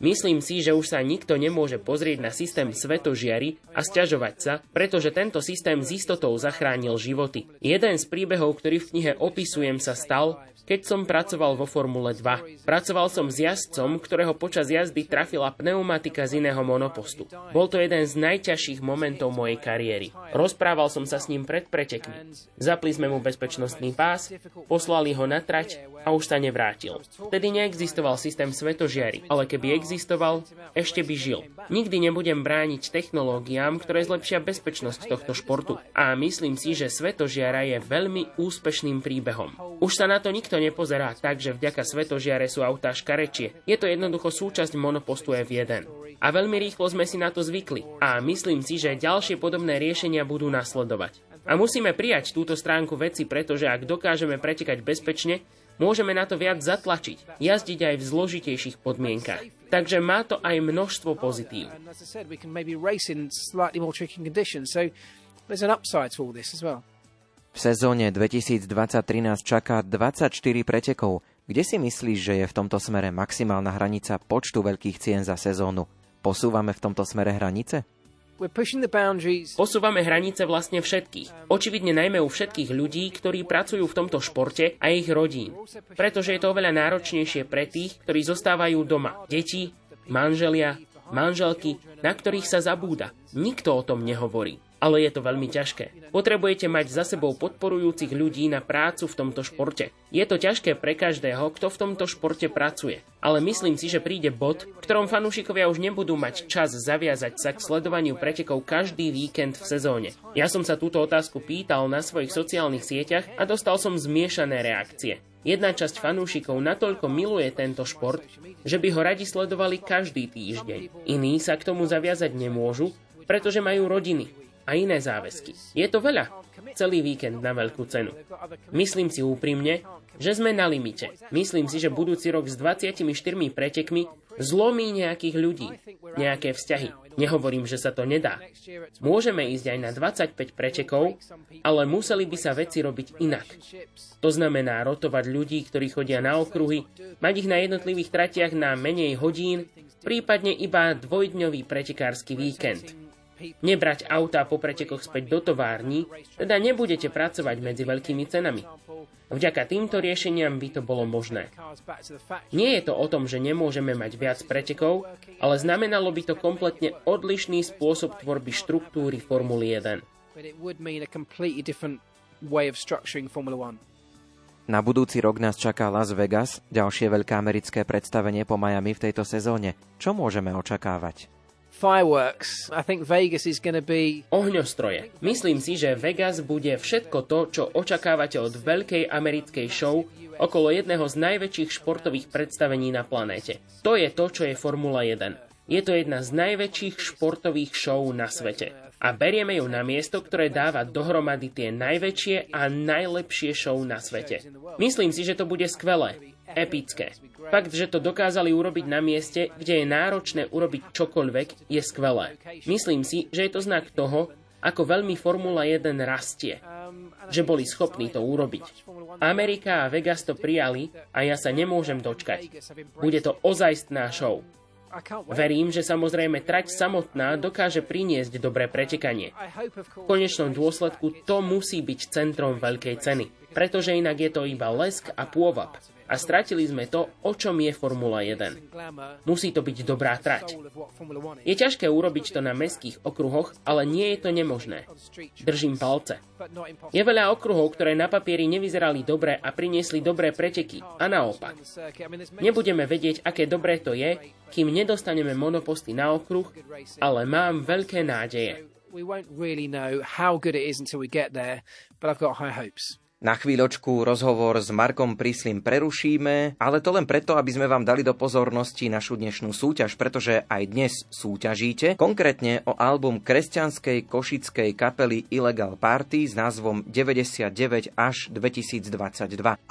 Myslím si, že už sa nikto nemôže pozrieť na systém svetožiary a sťažovať sa, pretože tento systém s istotou zachránil životy. Jeden z príbehov, ktorý v knihe opisujem, sa stal, keď som pracoval vo Formule 2. Pracoval som s jazdcom, ktorého počas jazdy trafila pneumatika z iného monopostu. Bol to jeden z najťažších momentov mojej kariéry. Rozprával som sa s ním pred pretekmi. Zapli sme mu bezpečnostný pás, poslali ho na trať a už sa nevrátil. Vtedy neexistoval systém svetožiary, ale keby existoval, ešte by žil. Nikdy nebudem brániť technológiám, ktoré zlepšia bezpečnosť tohto športu. A myslím si, že svetožiara je veľmi úspešným príbehom. Už sa na to nikto nepozerá tak, že vďaka svetožiare sú autá škarečie. Je to jednoducho súčasť monopostu F1. A veľmi rýchlo sme si na to zvykli. A myslím si, že ďalšie podobné riešenia budú nasledovať. A musíme prijať túto stránku veci, pretože ak dokážeme pretekať bezpečne, môžeme na to viac zatlačiť, jazdiť aj v zložitejších podmienkach. Takže má to aj množstvo pozitív. V sezóne 2023 nás čaká 24 pretekov. Kde si myslíš, že je v tomto smere maximálna hranica počtu veľkých cien za sezónu? Posúvame v tomto smere hranice? Posúvame hranice vlastne všetkých. Očividne najmä u všetkých ľudí, ktorí pracujú v tomto športe a ich rodín. Pretože je to oveľa náročnejšie pre tých, ktorí zostávajú doma. Deti, manželia, manželky, na ktorých sa zabúda. Nikto o tom nehovorí ale je to veľmi ťažké. Potrebujete mať za sebou podporujúcich ľudí na prácu v tomto športe. Je to ťažké pre každého, kto v tomto športe pracuje. Ale myslím si, že príde bod, v ktorom fanúšikovia už nebudú mať čas zaviazať sa k sledovaniu pretekov každý víkend v sezóne. Ja som sa túto otázku pýtal na svojich sociálnych sieťach a dostal som zmiešané reakcie. Jedna časť fanúšikov natoľko miluje tento šport, že by ho radi sledovali každý týždeň. Iní sa k tomu zaviazať nemôžu, pretože majú rodiny a iné záväzky. Je to veľa. Celý víkend na veľkú cenu. Myslím si úprimne, že sme na limite. Myslím si, že budúci rok s 24 pretekmi zlomí nejakých ľudí, nejaké vzťahy. Nehovorím, že sa to nedá. Môžeme ísť aj na 25 pretekov, ale museli by sa veci robiť inak. To znamená rotovať ľudí, ktorí chodia na okruhy, mať ich na jednotlivých tratiach na menej hodín, prípadne iba dvojdňový pretekársky víkend. Nebrať autá po pretekoch späť do tovární, teda nebudete pracovať medzi veľkými cenami. Vďaka týmto riešeniam by to bolo možné. Nie je to o tom, že nemôžeme mať viac pretekov, ale znamenalo by to kompletne odlišný spôsob tvorby štruktúry Formuly 1. Na budúci rok nás čaká Las Vegas, ďalšie veľké americké predstavenie po Miami v tejto sezóne. Čo môžeme očakávať? Fireworks. I think Vegas is to be Ohňostroje. Myslím si, že Vegas bude všetko to, čo očakávate od veľkej americkej show okolo jedného z najväčších športových predstavení na planéte. To je to, čo je Formula 1. Je to jedna z najväčších športových show na svete. A berieme ju na miesto, ktoré dáva dohromady tie najväčšie a najlepšie show na svete. Myslím si, že to bude skvelé epické. Fakt, že to dokázali urobiť na mieste, kde je náročné urobiť čokoľvek, je skvelé. Myslím si, že je to znak toho, ako veľmi Formula 1 rastie. Že boli schopní to urobiť. Amerika a Vegas to prijali a ja sa nemôžem dočkať. Bude to ozajstná show. Verím, že samozrejme trať samotná dokáže priniesť dobré pretekanie. V konečnom dôsledku to musí byť centrom veľkej ceny, pretože inak je to iba lesk a pôvab a stratili sme to, o čom je Formula 1. Musí to byť dobrá trať. Je ťažké urobiť to na mestských okruhoch, ale nie je to nemožné. Držím palce. Je veľa okruhov, ktoré na papieri nevyzerali dobre a priniesli dobré preteky. A naopak. Nebudeme vedieť, aké dobré to je, kým nedostaneme monoposty na okruh, ale mám veľké nádeje. We won't really know how good it is until we get there, but I've got high hopes. Na chvíľočku rozhovor s Markom Príslim prerušíme, ale to len preto, aby sme vám dali do pozornosti našu dnešnú súťaž, pretože aj dnes súťažíte, konkrétne o album kresťanskej košickej kapely Illegal Party s názvom 99 až 2022.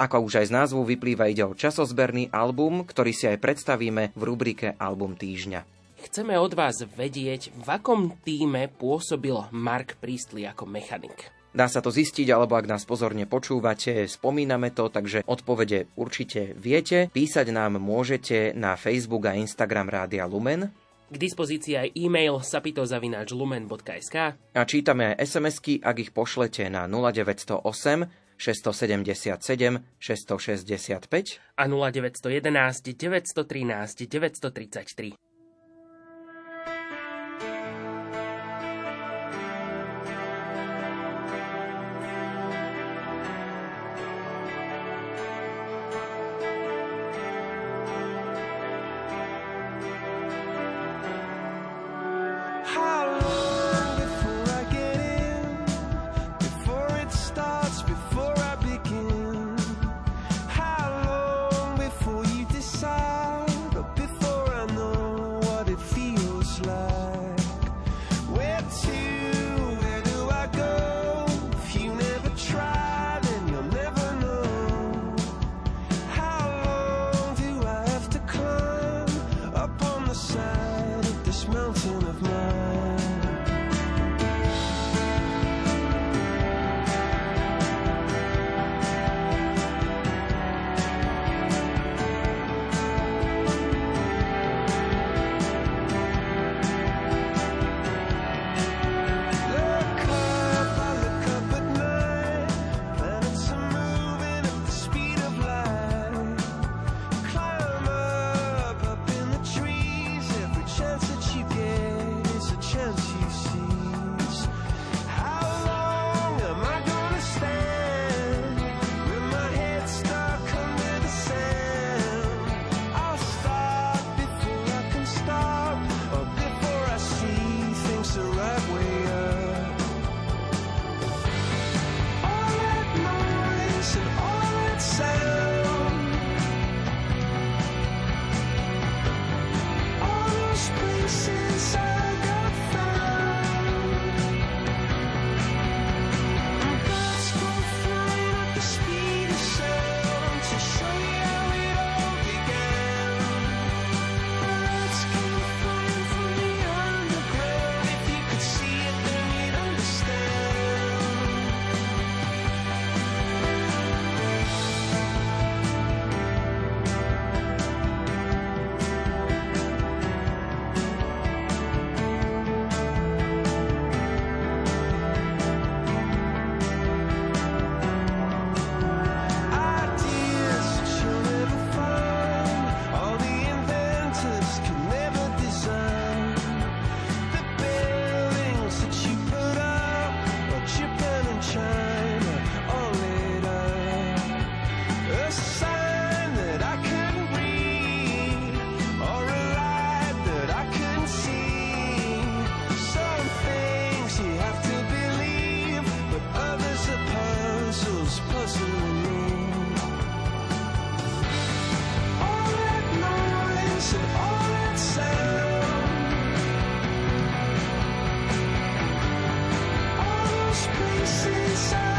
Ako už aj z názvu vyplýva, ide o časozberný album, ktorý si aj predstavíme v rubrike Album týždňa. Chceme od vás vedieť, v akom týme pôsobil Mark Priestley ako mechanik. Dá sa to zistiť, alebo ak nás pozorne počúvate, spomíname to, takže odpovede určite viete. Písať nám môžete na Facebook a Instagram Rádia Lumen. K dispozícii aj e-mail sapitozavináčlumen.sk A čítame aj SMS-ky, ak ich pošlete na 0908 677 665 a 0911 913 933. Since I.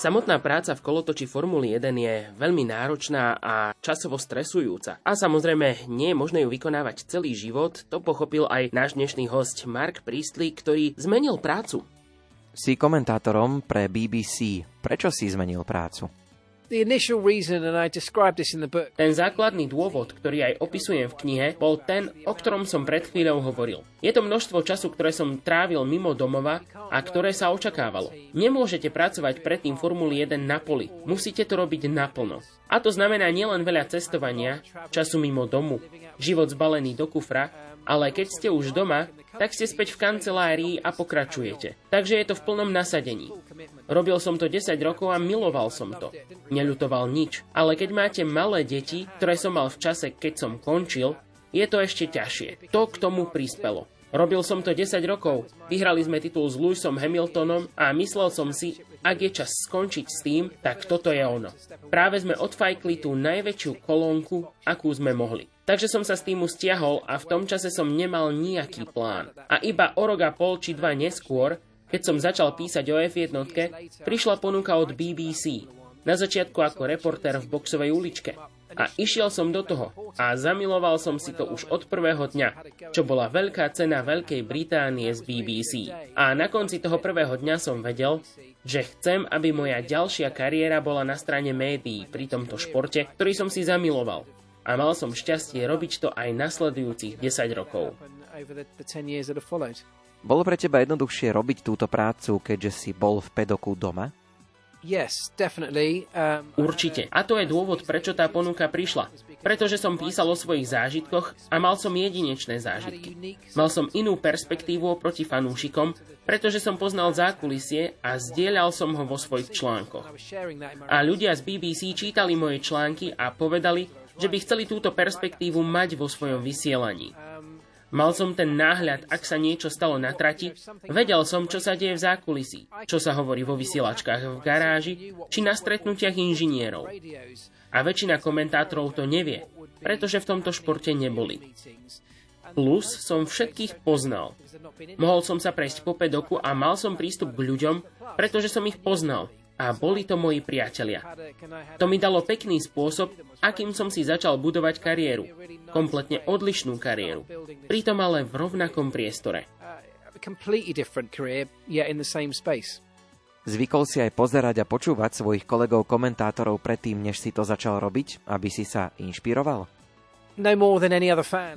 Samotná práca v kolotoči Formuly 1 je veľmi náročná a časovo stresujúca. A samozrejme, nie je možné ju vykonávať celý život, to pochopil aj náš dnešný host Mark Priestley, ktorý zmenil prácu. Si komentátorom pre BBC. Prečo si zmenil prácu? Ten základný dôvod, ktorý aj opisujem v knihe, bol ten, o ktorom som pred chvíľou hovoril. Je to množstvo času, ktoré som trávil mimo domova a ktoré sa očakávalo. Nemôžete pracovať predtým Formuly 1 na poli. Musíte to robiť naplno. A to znamená nielen veľa cestovania, času mimo domu, život zbalený do kufra, ale keď ste už doma, tak ste späť v kancelárii a pokračujete. Takže je to v plnom nasadení. Robil som to 10 rokov a miloval som to. Neľutoval nič. Ale keď máte malé deti, ktoré som mal v čase, keď som končil, je to ešte ťažšie. To k tomu prispelo. Robil som to 10 rokov, vyhrali sme titul s Lewisom Hamiltonom a myslel som si, ak je čas skončiť s tým, tak toto je ono. Práve sme odfajkli tú najväčšiu kolónku, akú sme mohli. Takže som sa s týmu stiahol a v tom čase som nemal nejaký plán. A iba o rok a pol či dva neskôr, keď som začal písať o F1, prišla ponuka od BBC. Na začiatku ako reportér v boxovej uličke. A išiel som do toho a zamiloval som si to už od prvého dňa, čo bola veľká cena Veľkej Británie z BBC. A na konci toho prvého dňa som vedel, že chcem, aby moja ďalšia kariéra bola na strane médií pri tomto športe, ktorý som si zamiloval. A mal som šťastie robiť to aj nasledujúcich 10 rokov. Over the, the 10 years that have followed. Bolo pre teba jednoduchšie robiť túto prácu, keďže si bol v pedoku doma? Yes, definitely. Um, Určite. A to je dôvod, prečo tá ponuka prišla. Pretože som písal o svojich zážitkoch a mal som jedinečné zážitky. Mal som inú perspektívu oproti fanúšikom, pretože som poznal zákulisie a zdieľal som ho vo svojich článkoch. A ľudia z BBC čítali moje články a povedali, že by chceli túto perspektívu mať vo svojom vysielaní. Mal som ten náhľad, ak sa niečo stalo na trati, vedel som, čo sa deje v zákulisí, čo sa hovorí vo vysielačkách v garáži, či na stretnutiach inžinierov. A väčšina komentátorov to nevie, pretože v tomto športe neboli. Plus som všetkých poznal. Mohol som sa prejsť po pedoku a mal som prístup k ľuďom, pretože som ich poznal. A boli to moji priatelia. To mi dalo pekný spôsob, akým som si začal budovať kariéru. Kompletne odlišnú kariéru. Pritom ale v rovnakom priestore. Zvykol si aj pozerať a počúvať svojich kolegov komentátorov predtým, než si to začal robiť, aby si sa inšpiroval?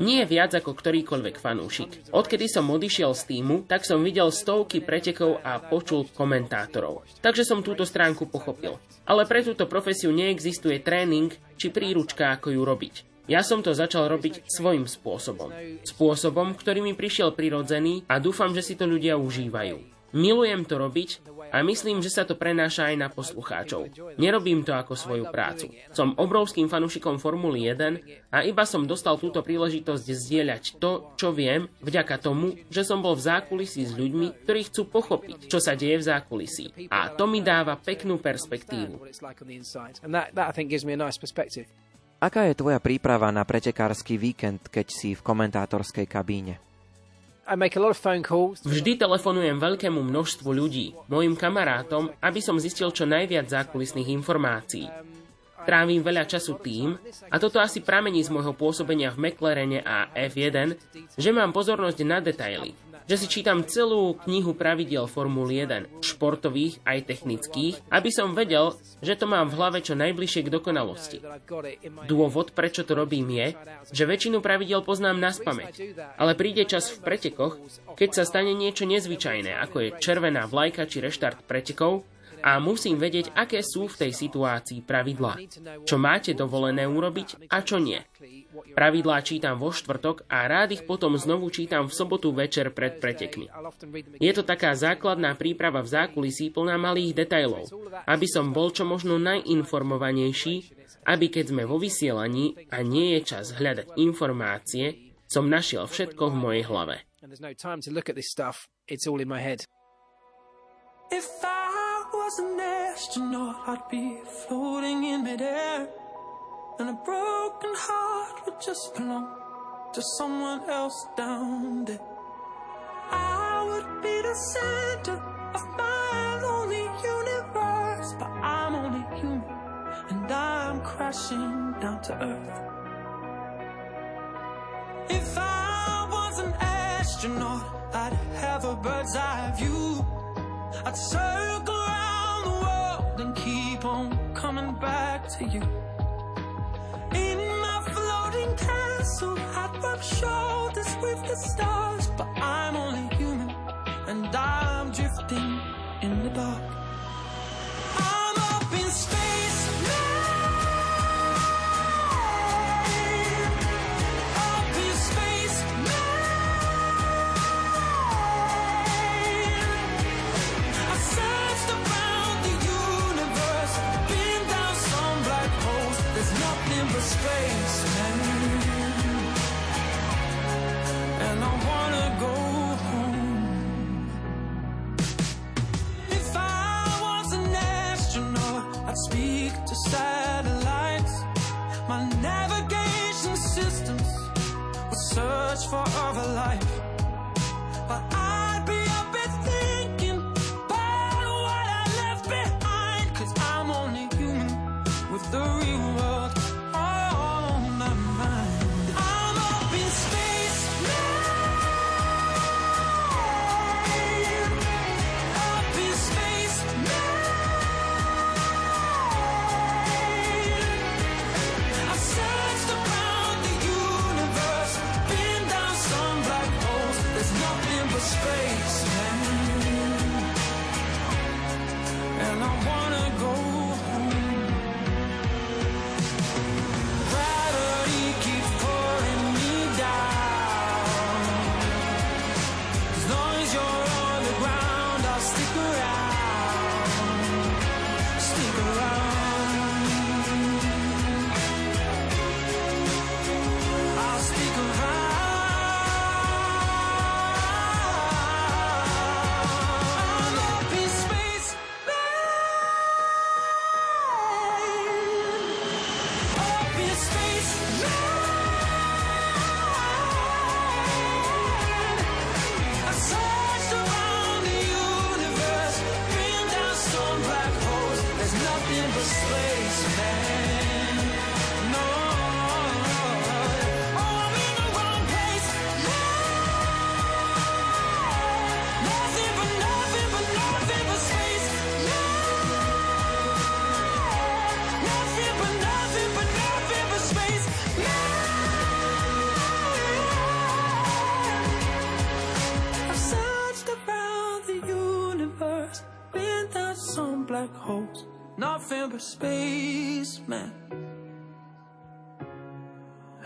Nie viac ako ktorýkoľvek fanúšik. Odkedy som odišiel z týmu, tak som videl stovky pretekov a počul komentátorov. Takže som túto stránku pochopil. Ale pre túto profesiu neexistuje tréning či príručka, ako ju robiť. Ja som to začal robiť svojim spôsobom. Spôsobom, ktorý mi prišiel prirodzený a dúfam, že si to ľudia užívajú. Milujem to robiť a myslím, že sa to prenáša aj na poslucháčov. Nerobím to ako svoju prácu. Som obrovským fanúšikom Formuly 1 a iba som dostal túto príležitosť zdieľať to, čo viem, vďaka tomu, že som bol v zákulisí s ľuďmi, ktorí chcú pochopiť, čo sa deje v zákulisí. A to mi dáva peknú perspektívu. Aká je tvoja príprava na pretekársky víkend, keď si v komentátorskej kabíne? Vždy telefonujem veľkému množstvu ľudí, mojim kamarátom, aby som zistil čo najviac zákulisných informácií. Trávim veľa času tým, a toto asi pramení z môjho pôsobenia v McLarene a F1, že mám pozornosť na detaily, že si čítam celú knihu pravidiel Formuly 1, športových aj technických, aby som vedel, že to mám v hlave čo najbližšie k dokonalosti. Dôvod, prečo to robím je, že väčšinu pravidel poznám na spameť, ale príde čas v pretekoch, keď sa stane niečo nezvyčajné, ako je červená vlajka či reštart pretekov, a musím vedieť, aké sú v tej situácii pravidlá. Čo máte dovolené urobiť a čo nie. Pravidlá čítam vo štvrtok a rád ich potom znovu čítam v sobotu večer pred pretekmi. Je to taká základná príprava v zákulisí plná malých detailov, aby som bol čo možno najinformovanejší, aby keď sme vo vysielaní a nie je čas hľadať informácie, som našiel všetko v mojej hlave. If I was an astronaut, I'd be floating in midair. And a broken heart would just belong to someone else down there. I would be the center of my lonely universe, but I'm only human and I'm crashing down to earth. If I was an astronaut, I'd have a bird's eye view. I'd circle around the world and keep on coming back to you. In my floating castle, I'd rub shoulders with the stars, but I'm only human and I'm drifting in the dark. speak to satellites. My navigation systems will search for other life. But I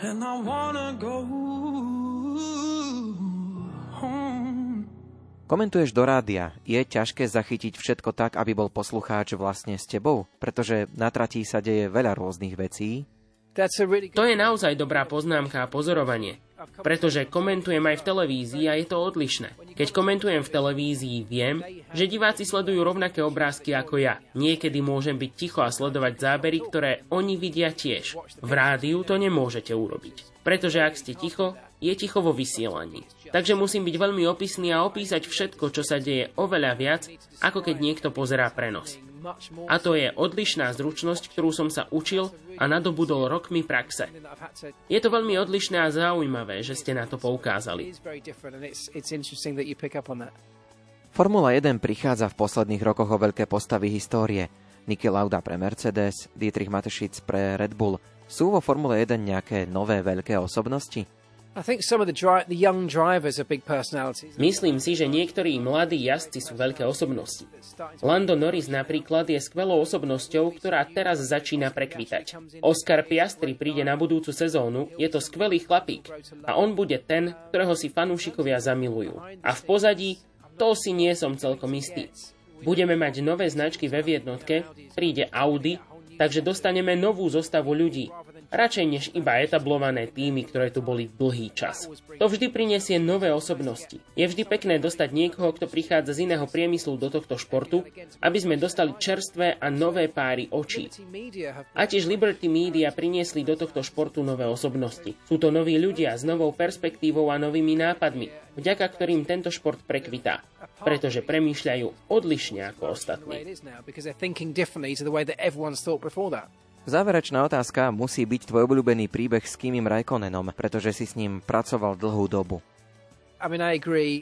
And I wanna go. Komentuješ do rádia. Je ťažké zachytiť všetko tak, aby bol poslucháč vlastne s tebou? Pretože na tratí sa deje veľa rôznych vecí. To je naozaj dobrá poznámka a pozorovanie. Pretože komentujem aj v televízii a je to odlišné. Keď komentujem v televízii, viem, že diváci sledujú rovnaké obrázky ako ja. Niekedy môžem byť ticho a sledovať zábery, ktoré oni vidia tiež. V rádiu to nemôžete urobiť. Pretože ak ste ticho, je ticho vo vysielaní. Takže musím byť veľmi opisný a opísať všetko, čo sa deje oveľa viac, ako keď niekto pozerá prenos. A to je odlišná zručnosť, ktorú som sa učil a nadobudol rokmi praxe. Je to veľmi odlišné a zaujímavé, že ste na to poukázali. Formula 1 prichádza v posledných rokoch o veľké postavy histórie. Niki Lauda pre Mercedes, Dietrich Matešic pre Red Bull. Sú vo Formule 1 nejaké nové veľké osobnosti? Myslím si, že niektorí mladí jazdci sú veľké osobnosti. Lando Norris napríklad je skvelou osobnosťou, ktorá teraz začína prekvitať. Oscar Piastri príde na budúcu sezónu, je to skvelý chlapík a on bude ten, ktorého si fanúšikovia zamilujú. A v pozadí, to si nie som celkom istý. Budeme mať nové značky ve jednotke, príde Audi, takže dostaneme novú zostavu ľudí, radšej než iba etablované týmy, ktoré tu boli dlhý čas. To vždy prinesie nové osobnosti. Je vždy pekné dostať niekoho, kto prichádza z iného priemyslu do tohto športu, aby sme dostali čerstvé a nové páry očí. A tiež Liberty Media priniesli do tohto športu nové osobnosti. Sú to noví ľudia s novou perspektívou a novými nápadmi, vďaka ktorým tento šport prekvitá, pretože premýšľajú odlišne ako ostatní. Záverečná otázka musí byť tvoj obľúbený príbeh s Kimim Raikkonenom, pretože si s ním pracoval dlhú dobu.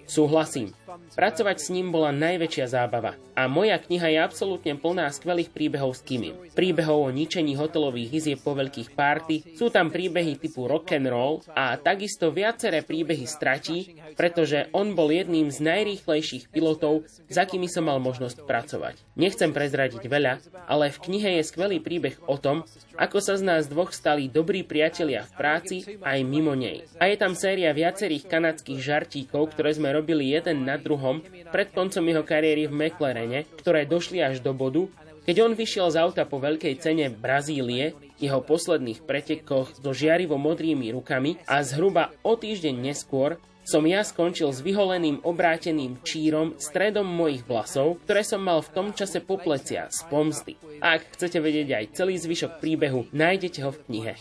Súhlasím. Pracovať s ním bola najväčšia zábava. A moja kniha je absolútne plná skvelých príbehov s Kimim. Príbehov o ničení hotelových izieb po veľkých párty, sú tam príbehy typu rock and roll a takisto viaceré príbehy stratí, pretože on bol jedným z najrýchlejších pilotov, s akými som mal možnosť pracovať. Nechcem prezradiť veľa, ale v knihe je skvelý príbeh o tom, ako sa z nás dvoch stali dobrí priatelia v práci aj mimo nej. A je tam séria viacerých kanadských žartíkov, ktoré sme robili jeden na druhom pred koncom jeho kariéry v McLarene, ktoré došli až do bodu, keď on vyšiel z auta po veľkej cene Brazílie, jeho posledných pretekoch so žiarivo modrými rukami a zhruba o týždeň neskôr som ja skončil s vyholeným obráteným čírom stredom mojich vlasov, ktoré som mal v tom čase po plecia z pomsty. A ak chcete vedieť aj celý zvyšok príbehu, nájdete ho v knihe.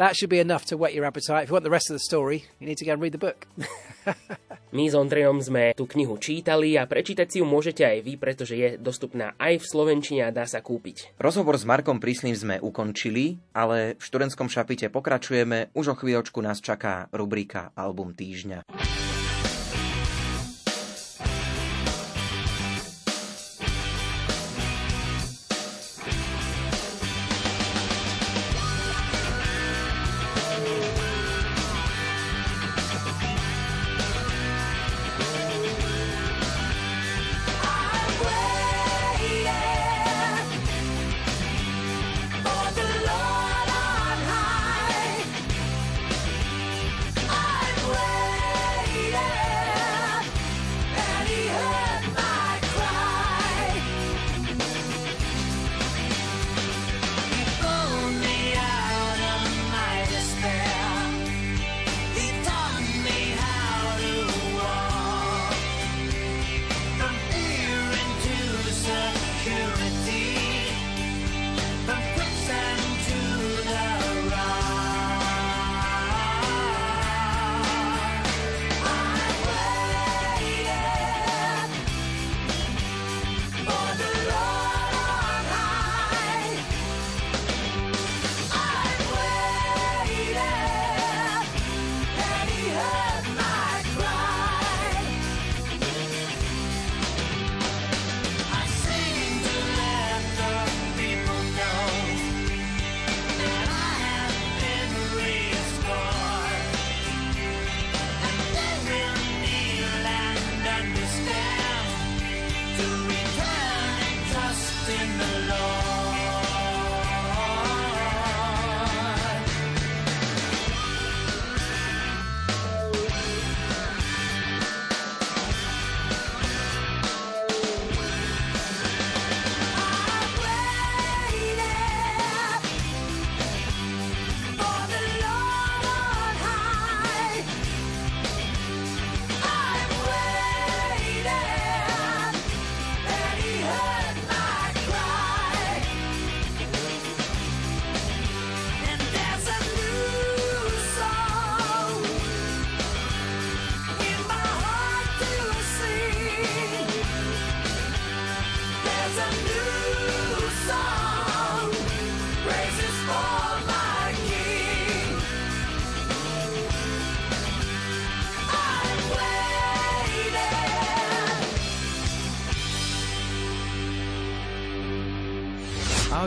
That should be enough to whet your appetite. If you want the rest of the story, you need to go and read the book. My s Ondrejom sme tú knihu čítali a prečítať si ju môžete aj vy, pretože je dostupná aj v Slovenčine a dá sa kúpiť. Rozhovor s Markom Prísnym sme ukončili, ale v študentskom šapite pokračujeme. Už o chvíľočku nás čaká rubrika Album týždňa.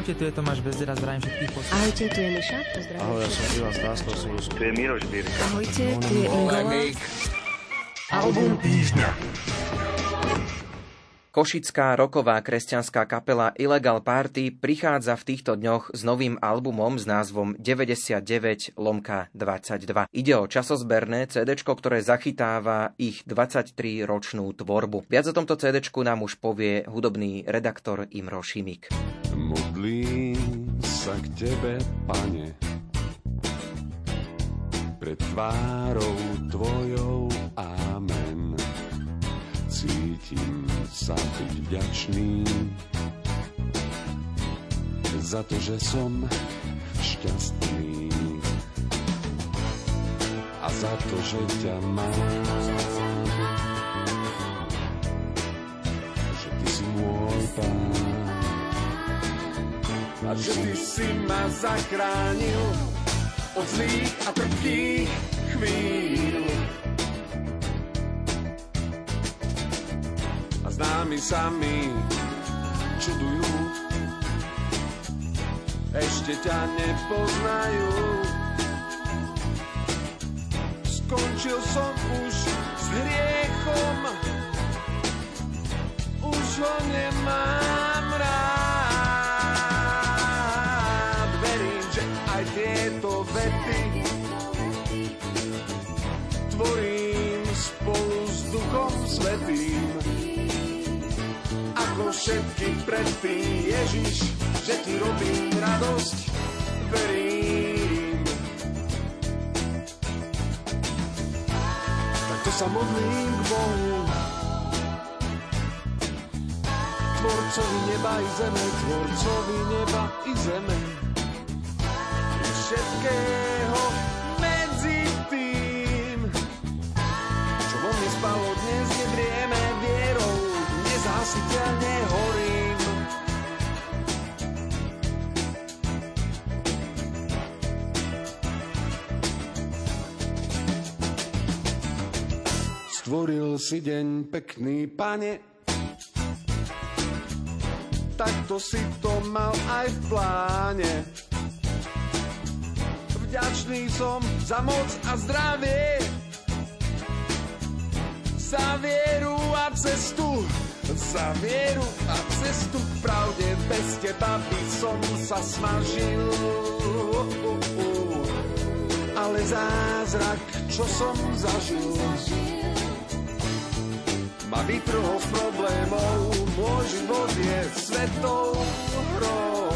Ahojte, tu je Tomáš Bezdera, zdravím všetkých poslucháčov. Ahojte, tu je Miša, pozdravím. Ahoj, ja som Ivan Stásko, som Tu je Miroš Birka. Ahojte, tu je Ingola. Album týždňa. Košická roková kresťanská kapela Illegal Party prichádza v týchto dňoch s novým albumom s názvom 99 lomka 22. Ide o časozberné CD, ktoré zachytáva ich 23-ročnú tvorbu. Viac o tomto CD nám už povie hudobný redaktor Imro Šimik. Modlím sa k Tebe, Pane, pred tvárou Tvojou, amen cítim sa byť vďačný za to, že som šťastný a za to, že ťa mám. Že ty si môj pán a že ty si ma zachránil od zlých a trpkých chvíľ. Známi sami čudujú. Ešte ťa nepoznajú. Skončil som už s hriechom, už ho nemám rád. Verím, že aj tieto vety tvorím spolu s Duchom Svetým všetkých predtým. Ježiš, že ti robím radosť, verím. to sa modlím k Bohu, Tvorcovi neba i zeme, Tvorcovi neba i zeme. Všetkého Stvoril si deň pekný, pane, takto si to mal aj v pláne. Vďačný som za moc a zdravie, za vieru a cestu, za vieru a cestu pravde. Bez teba by som sa snažil. Ale zázrak, čo som zažil, ma vytrhol z problémov. Môj život je svetou hrou.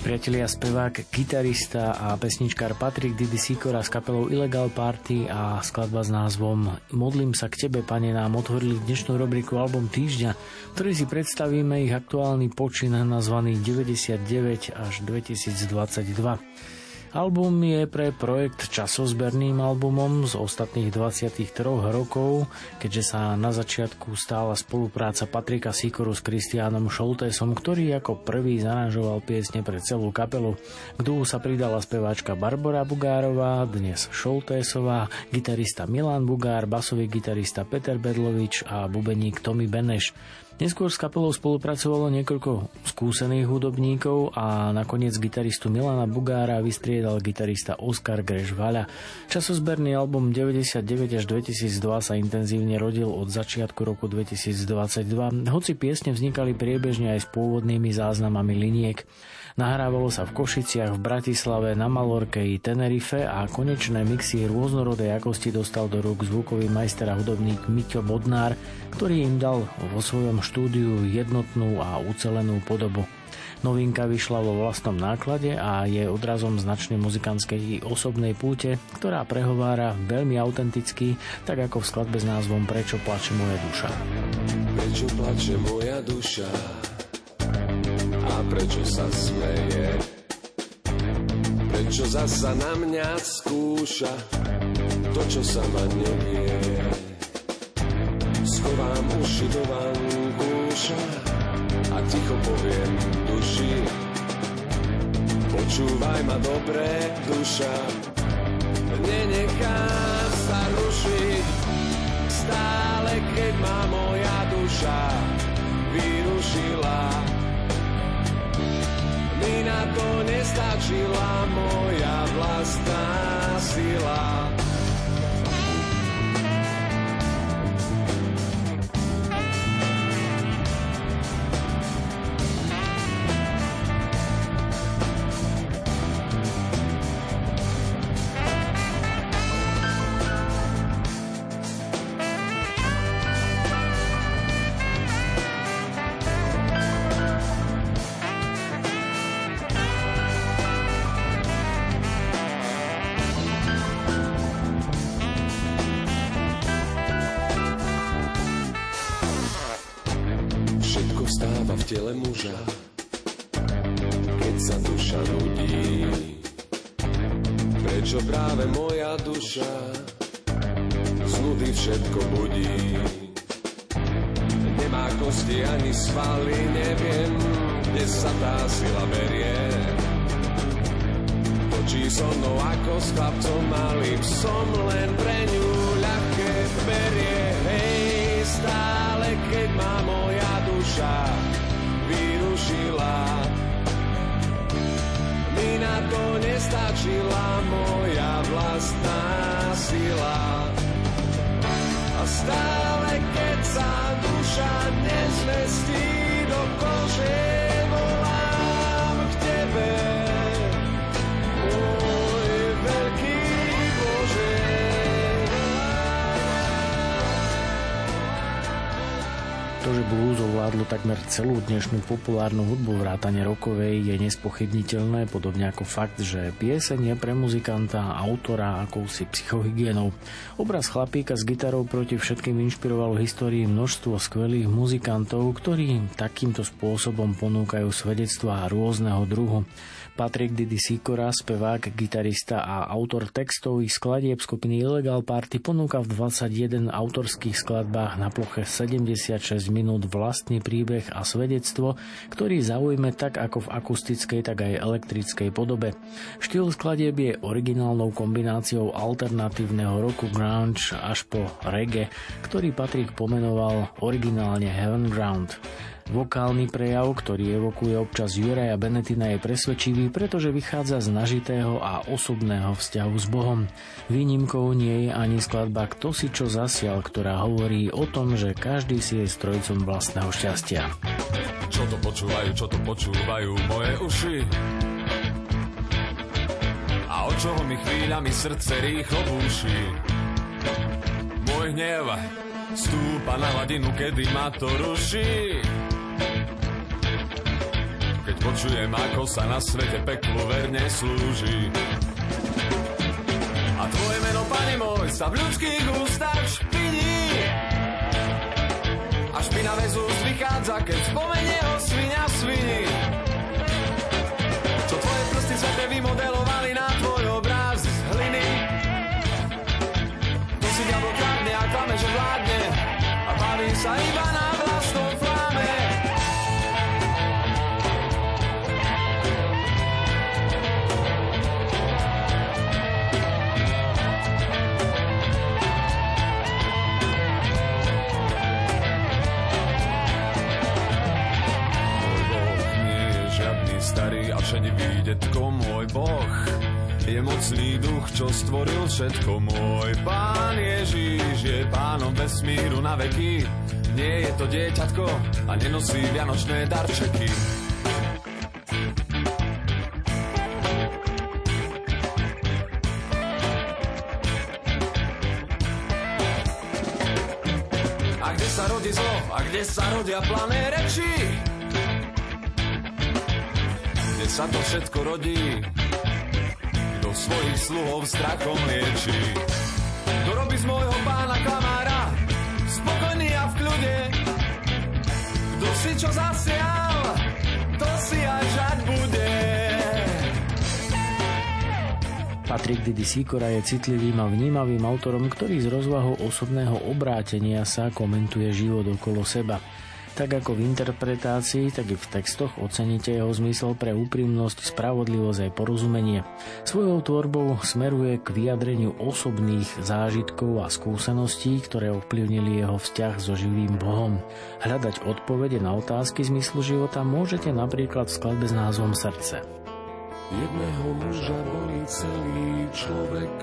Priatelia, spevák, gitarista a pesničkár Patrik Didi Sikora s kapelou Illegal Party a skladba s názvom Modlím sa k tebe, pane, nám otvorili dnešnú rubriku Album týždňa, ktorý si predstavíme ich aktuálny počin nazvaný 99 až 2022. Album je pre projekt časozberným albumom z ostatných 23 rokov, keďže sa na začiatku stála spolupráca Patrika Sikoru s Kristiánom Šoltésom, ktorý ako prvý zaranžoval piesne pre celú kapelu. K sa pridala speváčka Barbara Bugárová, dnes Šoltésová, gitarista Milan Bugár, basový gitarista Peter Bedlovič a bubeník Tommy Beneš. Neskôr s kapelou spolupracovalo niekoľko skúsených hudobníkov a nakoniec gitaristu Milana Bugára vystriedal gitarista Oskar Grešvaľa. Časozberný album 99 až 2002 sa intenzívne rodil od začiatku roku 2022, hoci piesne vznikali priebežne aj s pôvodnými záznamami liniek. Nahrávalo sa v Košiciach, v Bratislave, na Malorke i Tenerife a konečné mixy rôznorodej jakosti dostal do rúk zvukový majster a hudobník Miťo Bodnár, ktorý im dal vo svojom štúdiu jednotnú a ucelenú podobu. Novinka vyšla vo vlastnom náklade a je odrazom značnej muzikantskej osobnej púte, ktorá prehovára veľmi autenticky, tak ako v skladbe s názvom Prečo plače moja duša. Prečo plače moja duša? a prečo sa smeje? Prečo zasa na mňa skúša to, čo sa ma nevie? Schovám uši do vankúša a ticho poviem duši. Počúvaj ma dobre, duša, nenechám sa rušiť. Stále, keď ma moja duša vyrušila, nestačila moja vlastná sila. Celú dnešnú populárnu hudbu vrátane rokovej je nespochybniteľné, podobne ako fakt, že pieseň je pre muzikanta, autora akousi psychohygienou. Obraz chlapíka s gitarou proti všetkým inšpiroval v histórii množstvo skvelých muzikantov, ktorí takýmto spôsobom ponúkajú svedectvá rôzneho druhu. Patrik Didi Sikora, spevák, gitarista a autor textových skladieb skupiny Illegal Party ponúka v 21 autorských skladbách na ploche 76 minút vlastný príbeh a svedectvo, ktorý zaujme tak ako v akustickej, tak aj elektrickej podobe. Štýl skladieb je originálnou kombináciou alternatívneho roku grunge až po reggae, ktorý Patrik pomenoval originálne Heaven Ground. Vokálny prejav, ktorý evokuje občas Juraja Benetina je presvedčivý, pretože vychádza z nažitého a osobného vzťahu s Bohom. Výnimkou nie je ani skladba Kto si čo zasial, ktorá hovorí o tom, že každý si je strojcom vlastného šťastia. Čo to počúvajú, čo to počúvajú moje uši? A od čoho mi chvíľami srdce rýchlo búši? Môj hnev stúpa na hladinu, kedy ma to ruší. Keď počujem, ako sa na svete peklo verne slúži. A tvoje meno, pane môj, sa v ľudských ústach špiní. A špinavé z úst vychádza, keď spomenie ho svinia svini. Čo tvoje prsty svete vymodelovali na tvoj obraz z hliny. To si diablo kradne a klame, že vládne. A baví sa iba na detko môj Boh. Je mocný duch, čo stvoril všetko môj Pán Ježíš je pánom vesmíru na veky. Nie je to dieťatko a nenosí vianočné darčeky. A kde sa rodí zlo a kde sa rodia plané reči? Sa to všetko rodí. Kto svojich sluhov strachom lieči. Kto robí z môjho pána klamára, spokojný a v kľude. Kto si čo zasial, to si aj žať bude. Patrik Didi Sikora je citlivým a vnímavým autorom, ktorý z rozvahou osobného obrátenia sa komentuje život okolo seba. Tak ako v interpretácii, tak i v textoch oceníte jeho zmysel pre úprimnosť, spravodlivosť aj porozumenie. Svojou tvorbou smeruje k vyjadreniu osobných zážitkov a skúseností, ktoré ovplyvnili jeho vzťah so živým Bohom. Hľadať odpovede na otázky zmyslu života môžete napríklad v skladbe s názvom Srdce. Jedného muža bolí celý človek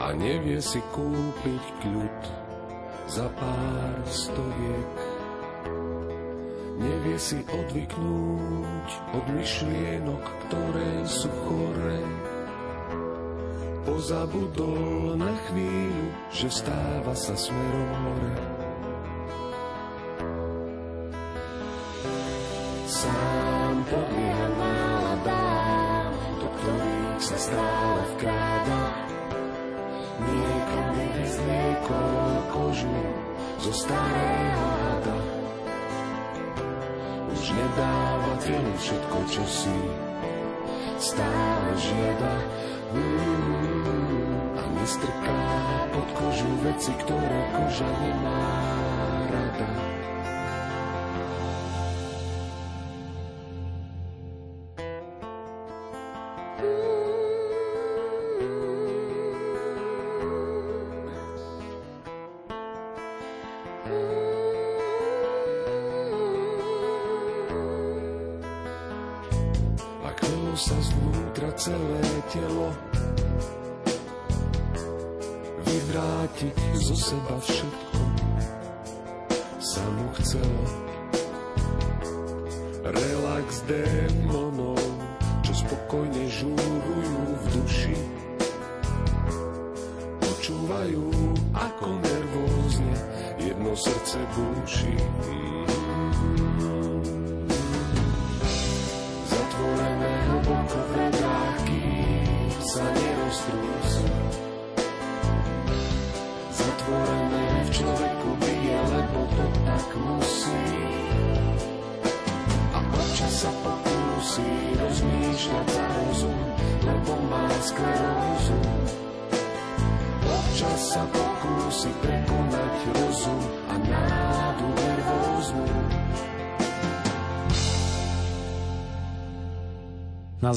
a nevie si kúpiť kľud za pár stoviek. Nevie si odvyknúť od myšlienok, ktoré sú chore. Pozabudol na chvíľu, že stáva sa smerom hore. Sám podlieha náladám, do ktorých sa stále vkráda. Niekam nevyzliekol kožu zo starého hada. Už nedáva telu všetko, čo si stále žiada. Mm, a nestrká pod kožu veci, ktoré koža nemá rada.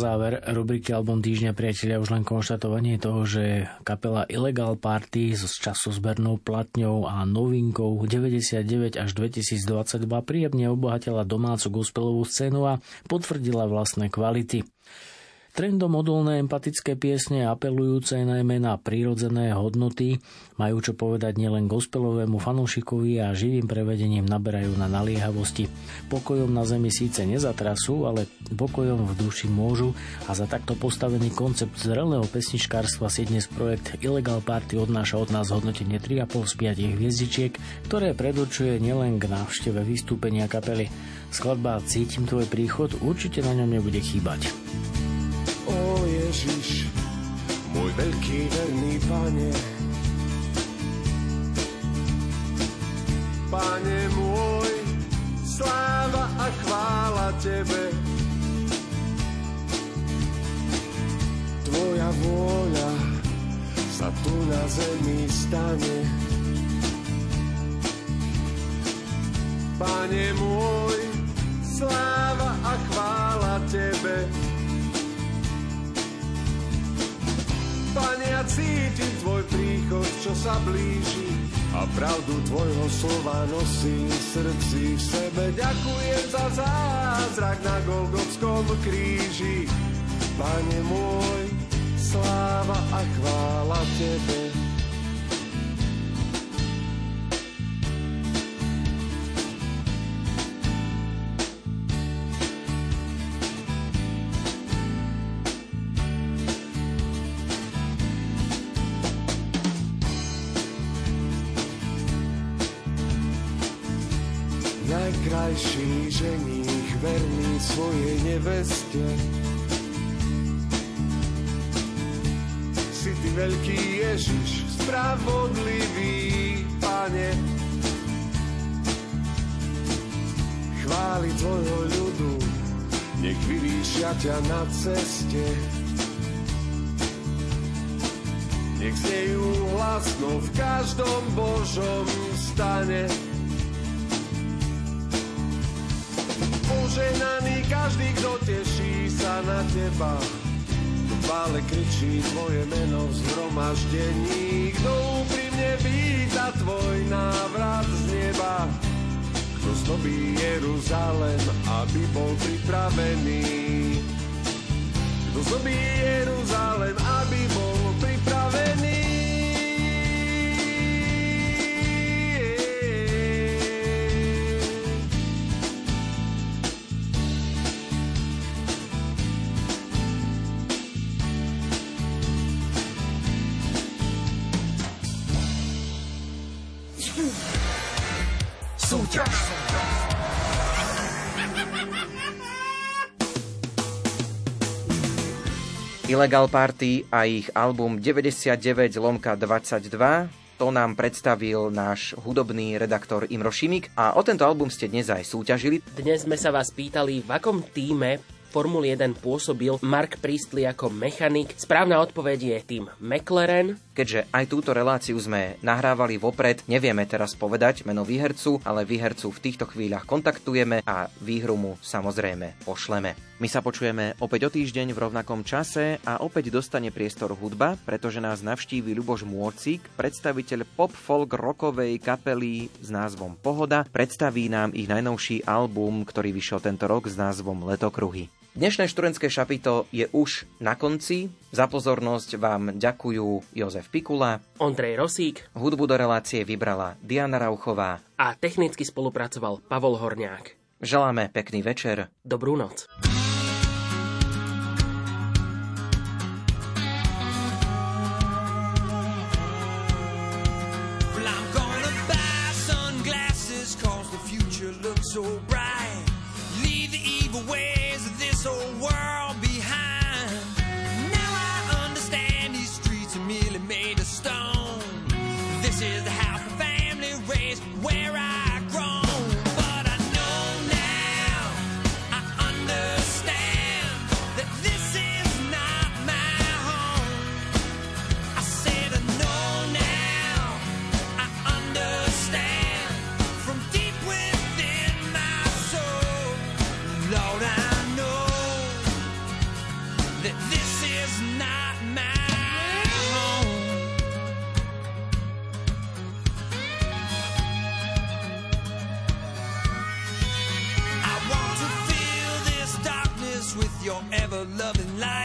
Záver rubriky Album týždňa priatelia už len konštatovanie toho, že kapela Illegal Party s času zbernou platňou a novinkou 99 až 2022 príjemne obohatila domácu gospelovú scénu a potvrdila vlastné kvality. Trendom odolné empatické piesne apelujúce najmä na prírodzené hodnoty majú čo povedať nielen gospelovému fanúšikovi a živým prevedením naberajú na naliehavosti. Pokojom na zemi síce nezatrasú, ale pokojom v duši môžu a za takto postavený koncept zrelého pesničkárstva si dnes projekt Illegal Party odnáša od nás hodnotenie 3,5 z 5 hviezdičiek, ktoré predurčuje nielen k návšteve vystúpenia kapely. Skladba Cítim tvoj príchod určite na ňom nebude chýbať. Ježiš, môj veľký verný Pane. Pane môj, sláva a chvála Tebe. Tvoja vôľa sa tu na zemi stane. Pane môj, sláva a chvála Tebe. Pane, ja cítim tvoj príchod, čo sa blíži a pravdu tvojho slova nosím v srdci v sebe. Ďakujem za zázrak na Golgotskom kríži. Pane môj, sláva a chvála Tebe. Neveste. Si ty veľký Ježiš, spravodlivý pane. Chváli tvojho ľudu, nech vyrýšia ťa na ceste. Nech znejú hlasno v každom Božom stane. požehnaný každý, kto teba. Chvále kričí tvoje meno v zhromaždení, kto úprimne víta tvoj návrat z neba. Kto zdobí Jeruzalem, aby bol pripravený. Kto zdobí Jeruzalem, aby bol Illegal Party a ich album 99 lomka 22 to nám predstavil náš hudobný redaktor Imro Šimik a o tento album ste dnes aj súťažili. Dnes sme sa vás pýtali, v akom týme Formuly 1 pôsobil Mark Priestley ako mechanik. Správna odpoveď je tým McLaren. Keďže aj túto reláciu sme nahrávali vopred, nevieme teraz povedať meno výhercu, ale výhercu v týchto chvíľach kontaktujeme a výhru mu samozrejme pošleme. My sa počujeme opäť o týždeň v rovnakom čase a opäť dostane priestor hudba, pretože nás navštíví Ľuboš Môcik, predstaviteľ pop-folk rockovej kapely s názvom Pohoda. Predstaví nám ich najnovší album, ktorý vyšiel tento rok s názvom Letokruhy. Dnešné študentské šapito je už na konci. Za pozornosť vám ďakujú Jozef Pikula, Ondrej Rosík, hudbu do relácie vybrala Diana Rauchová a technicky spolupracoval Pavol Horniák. Želáme pekný večer. Dobrú noc. loving life.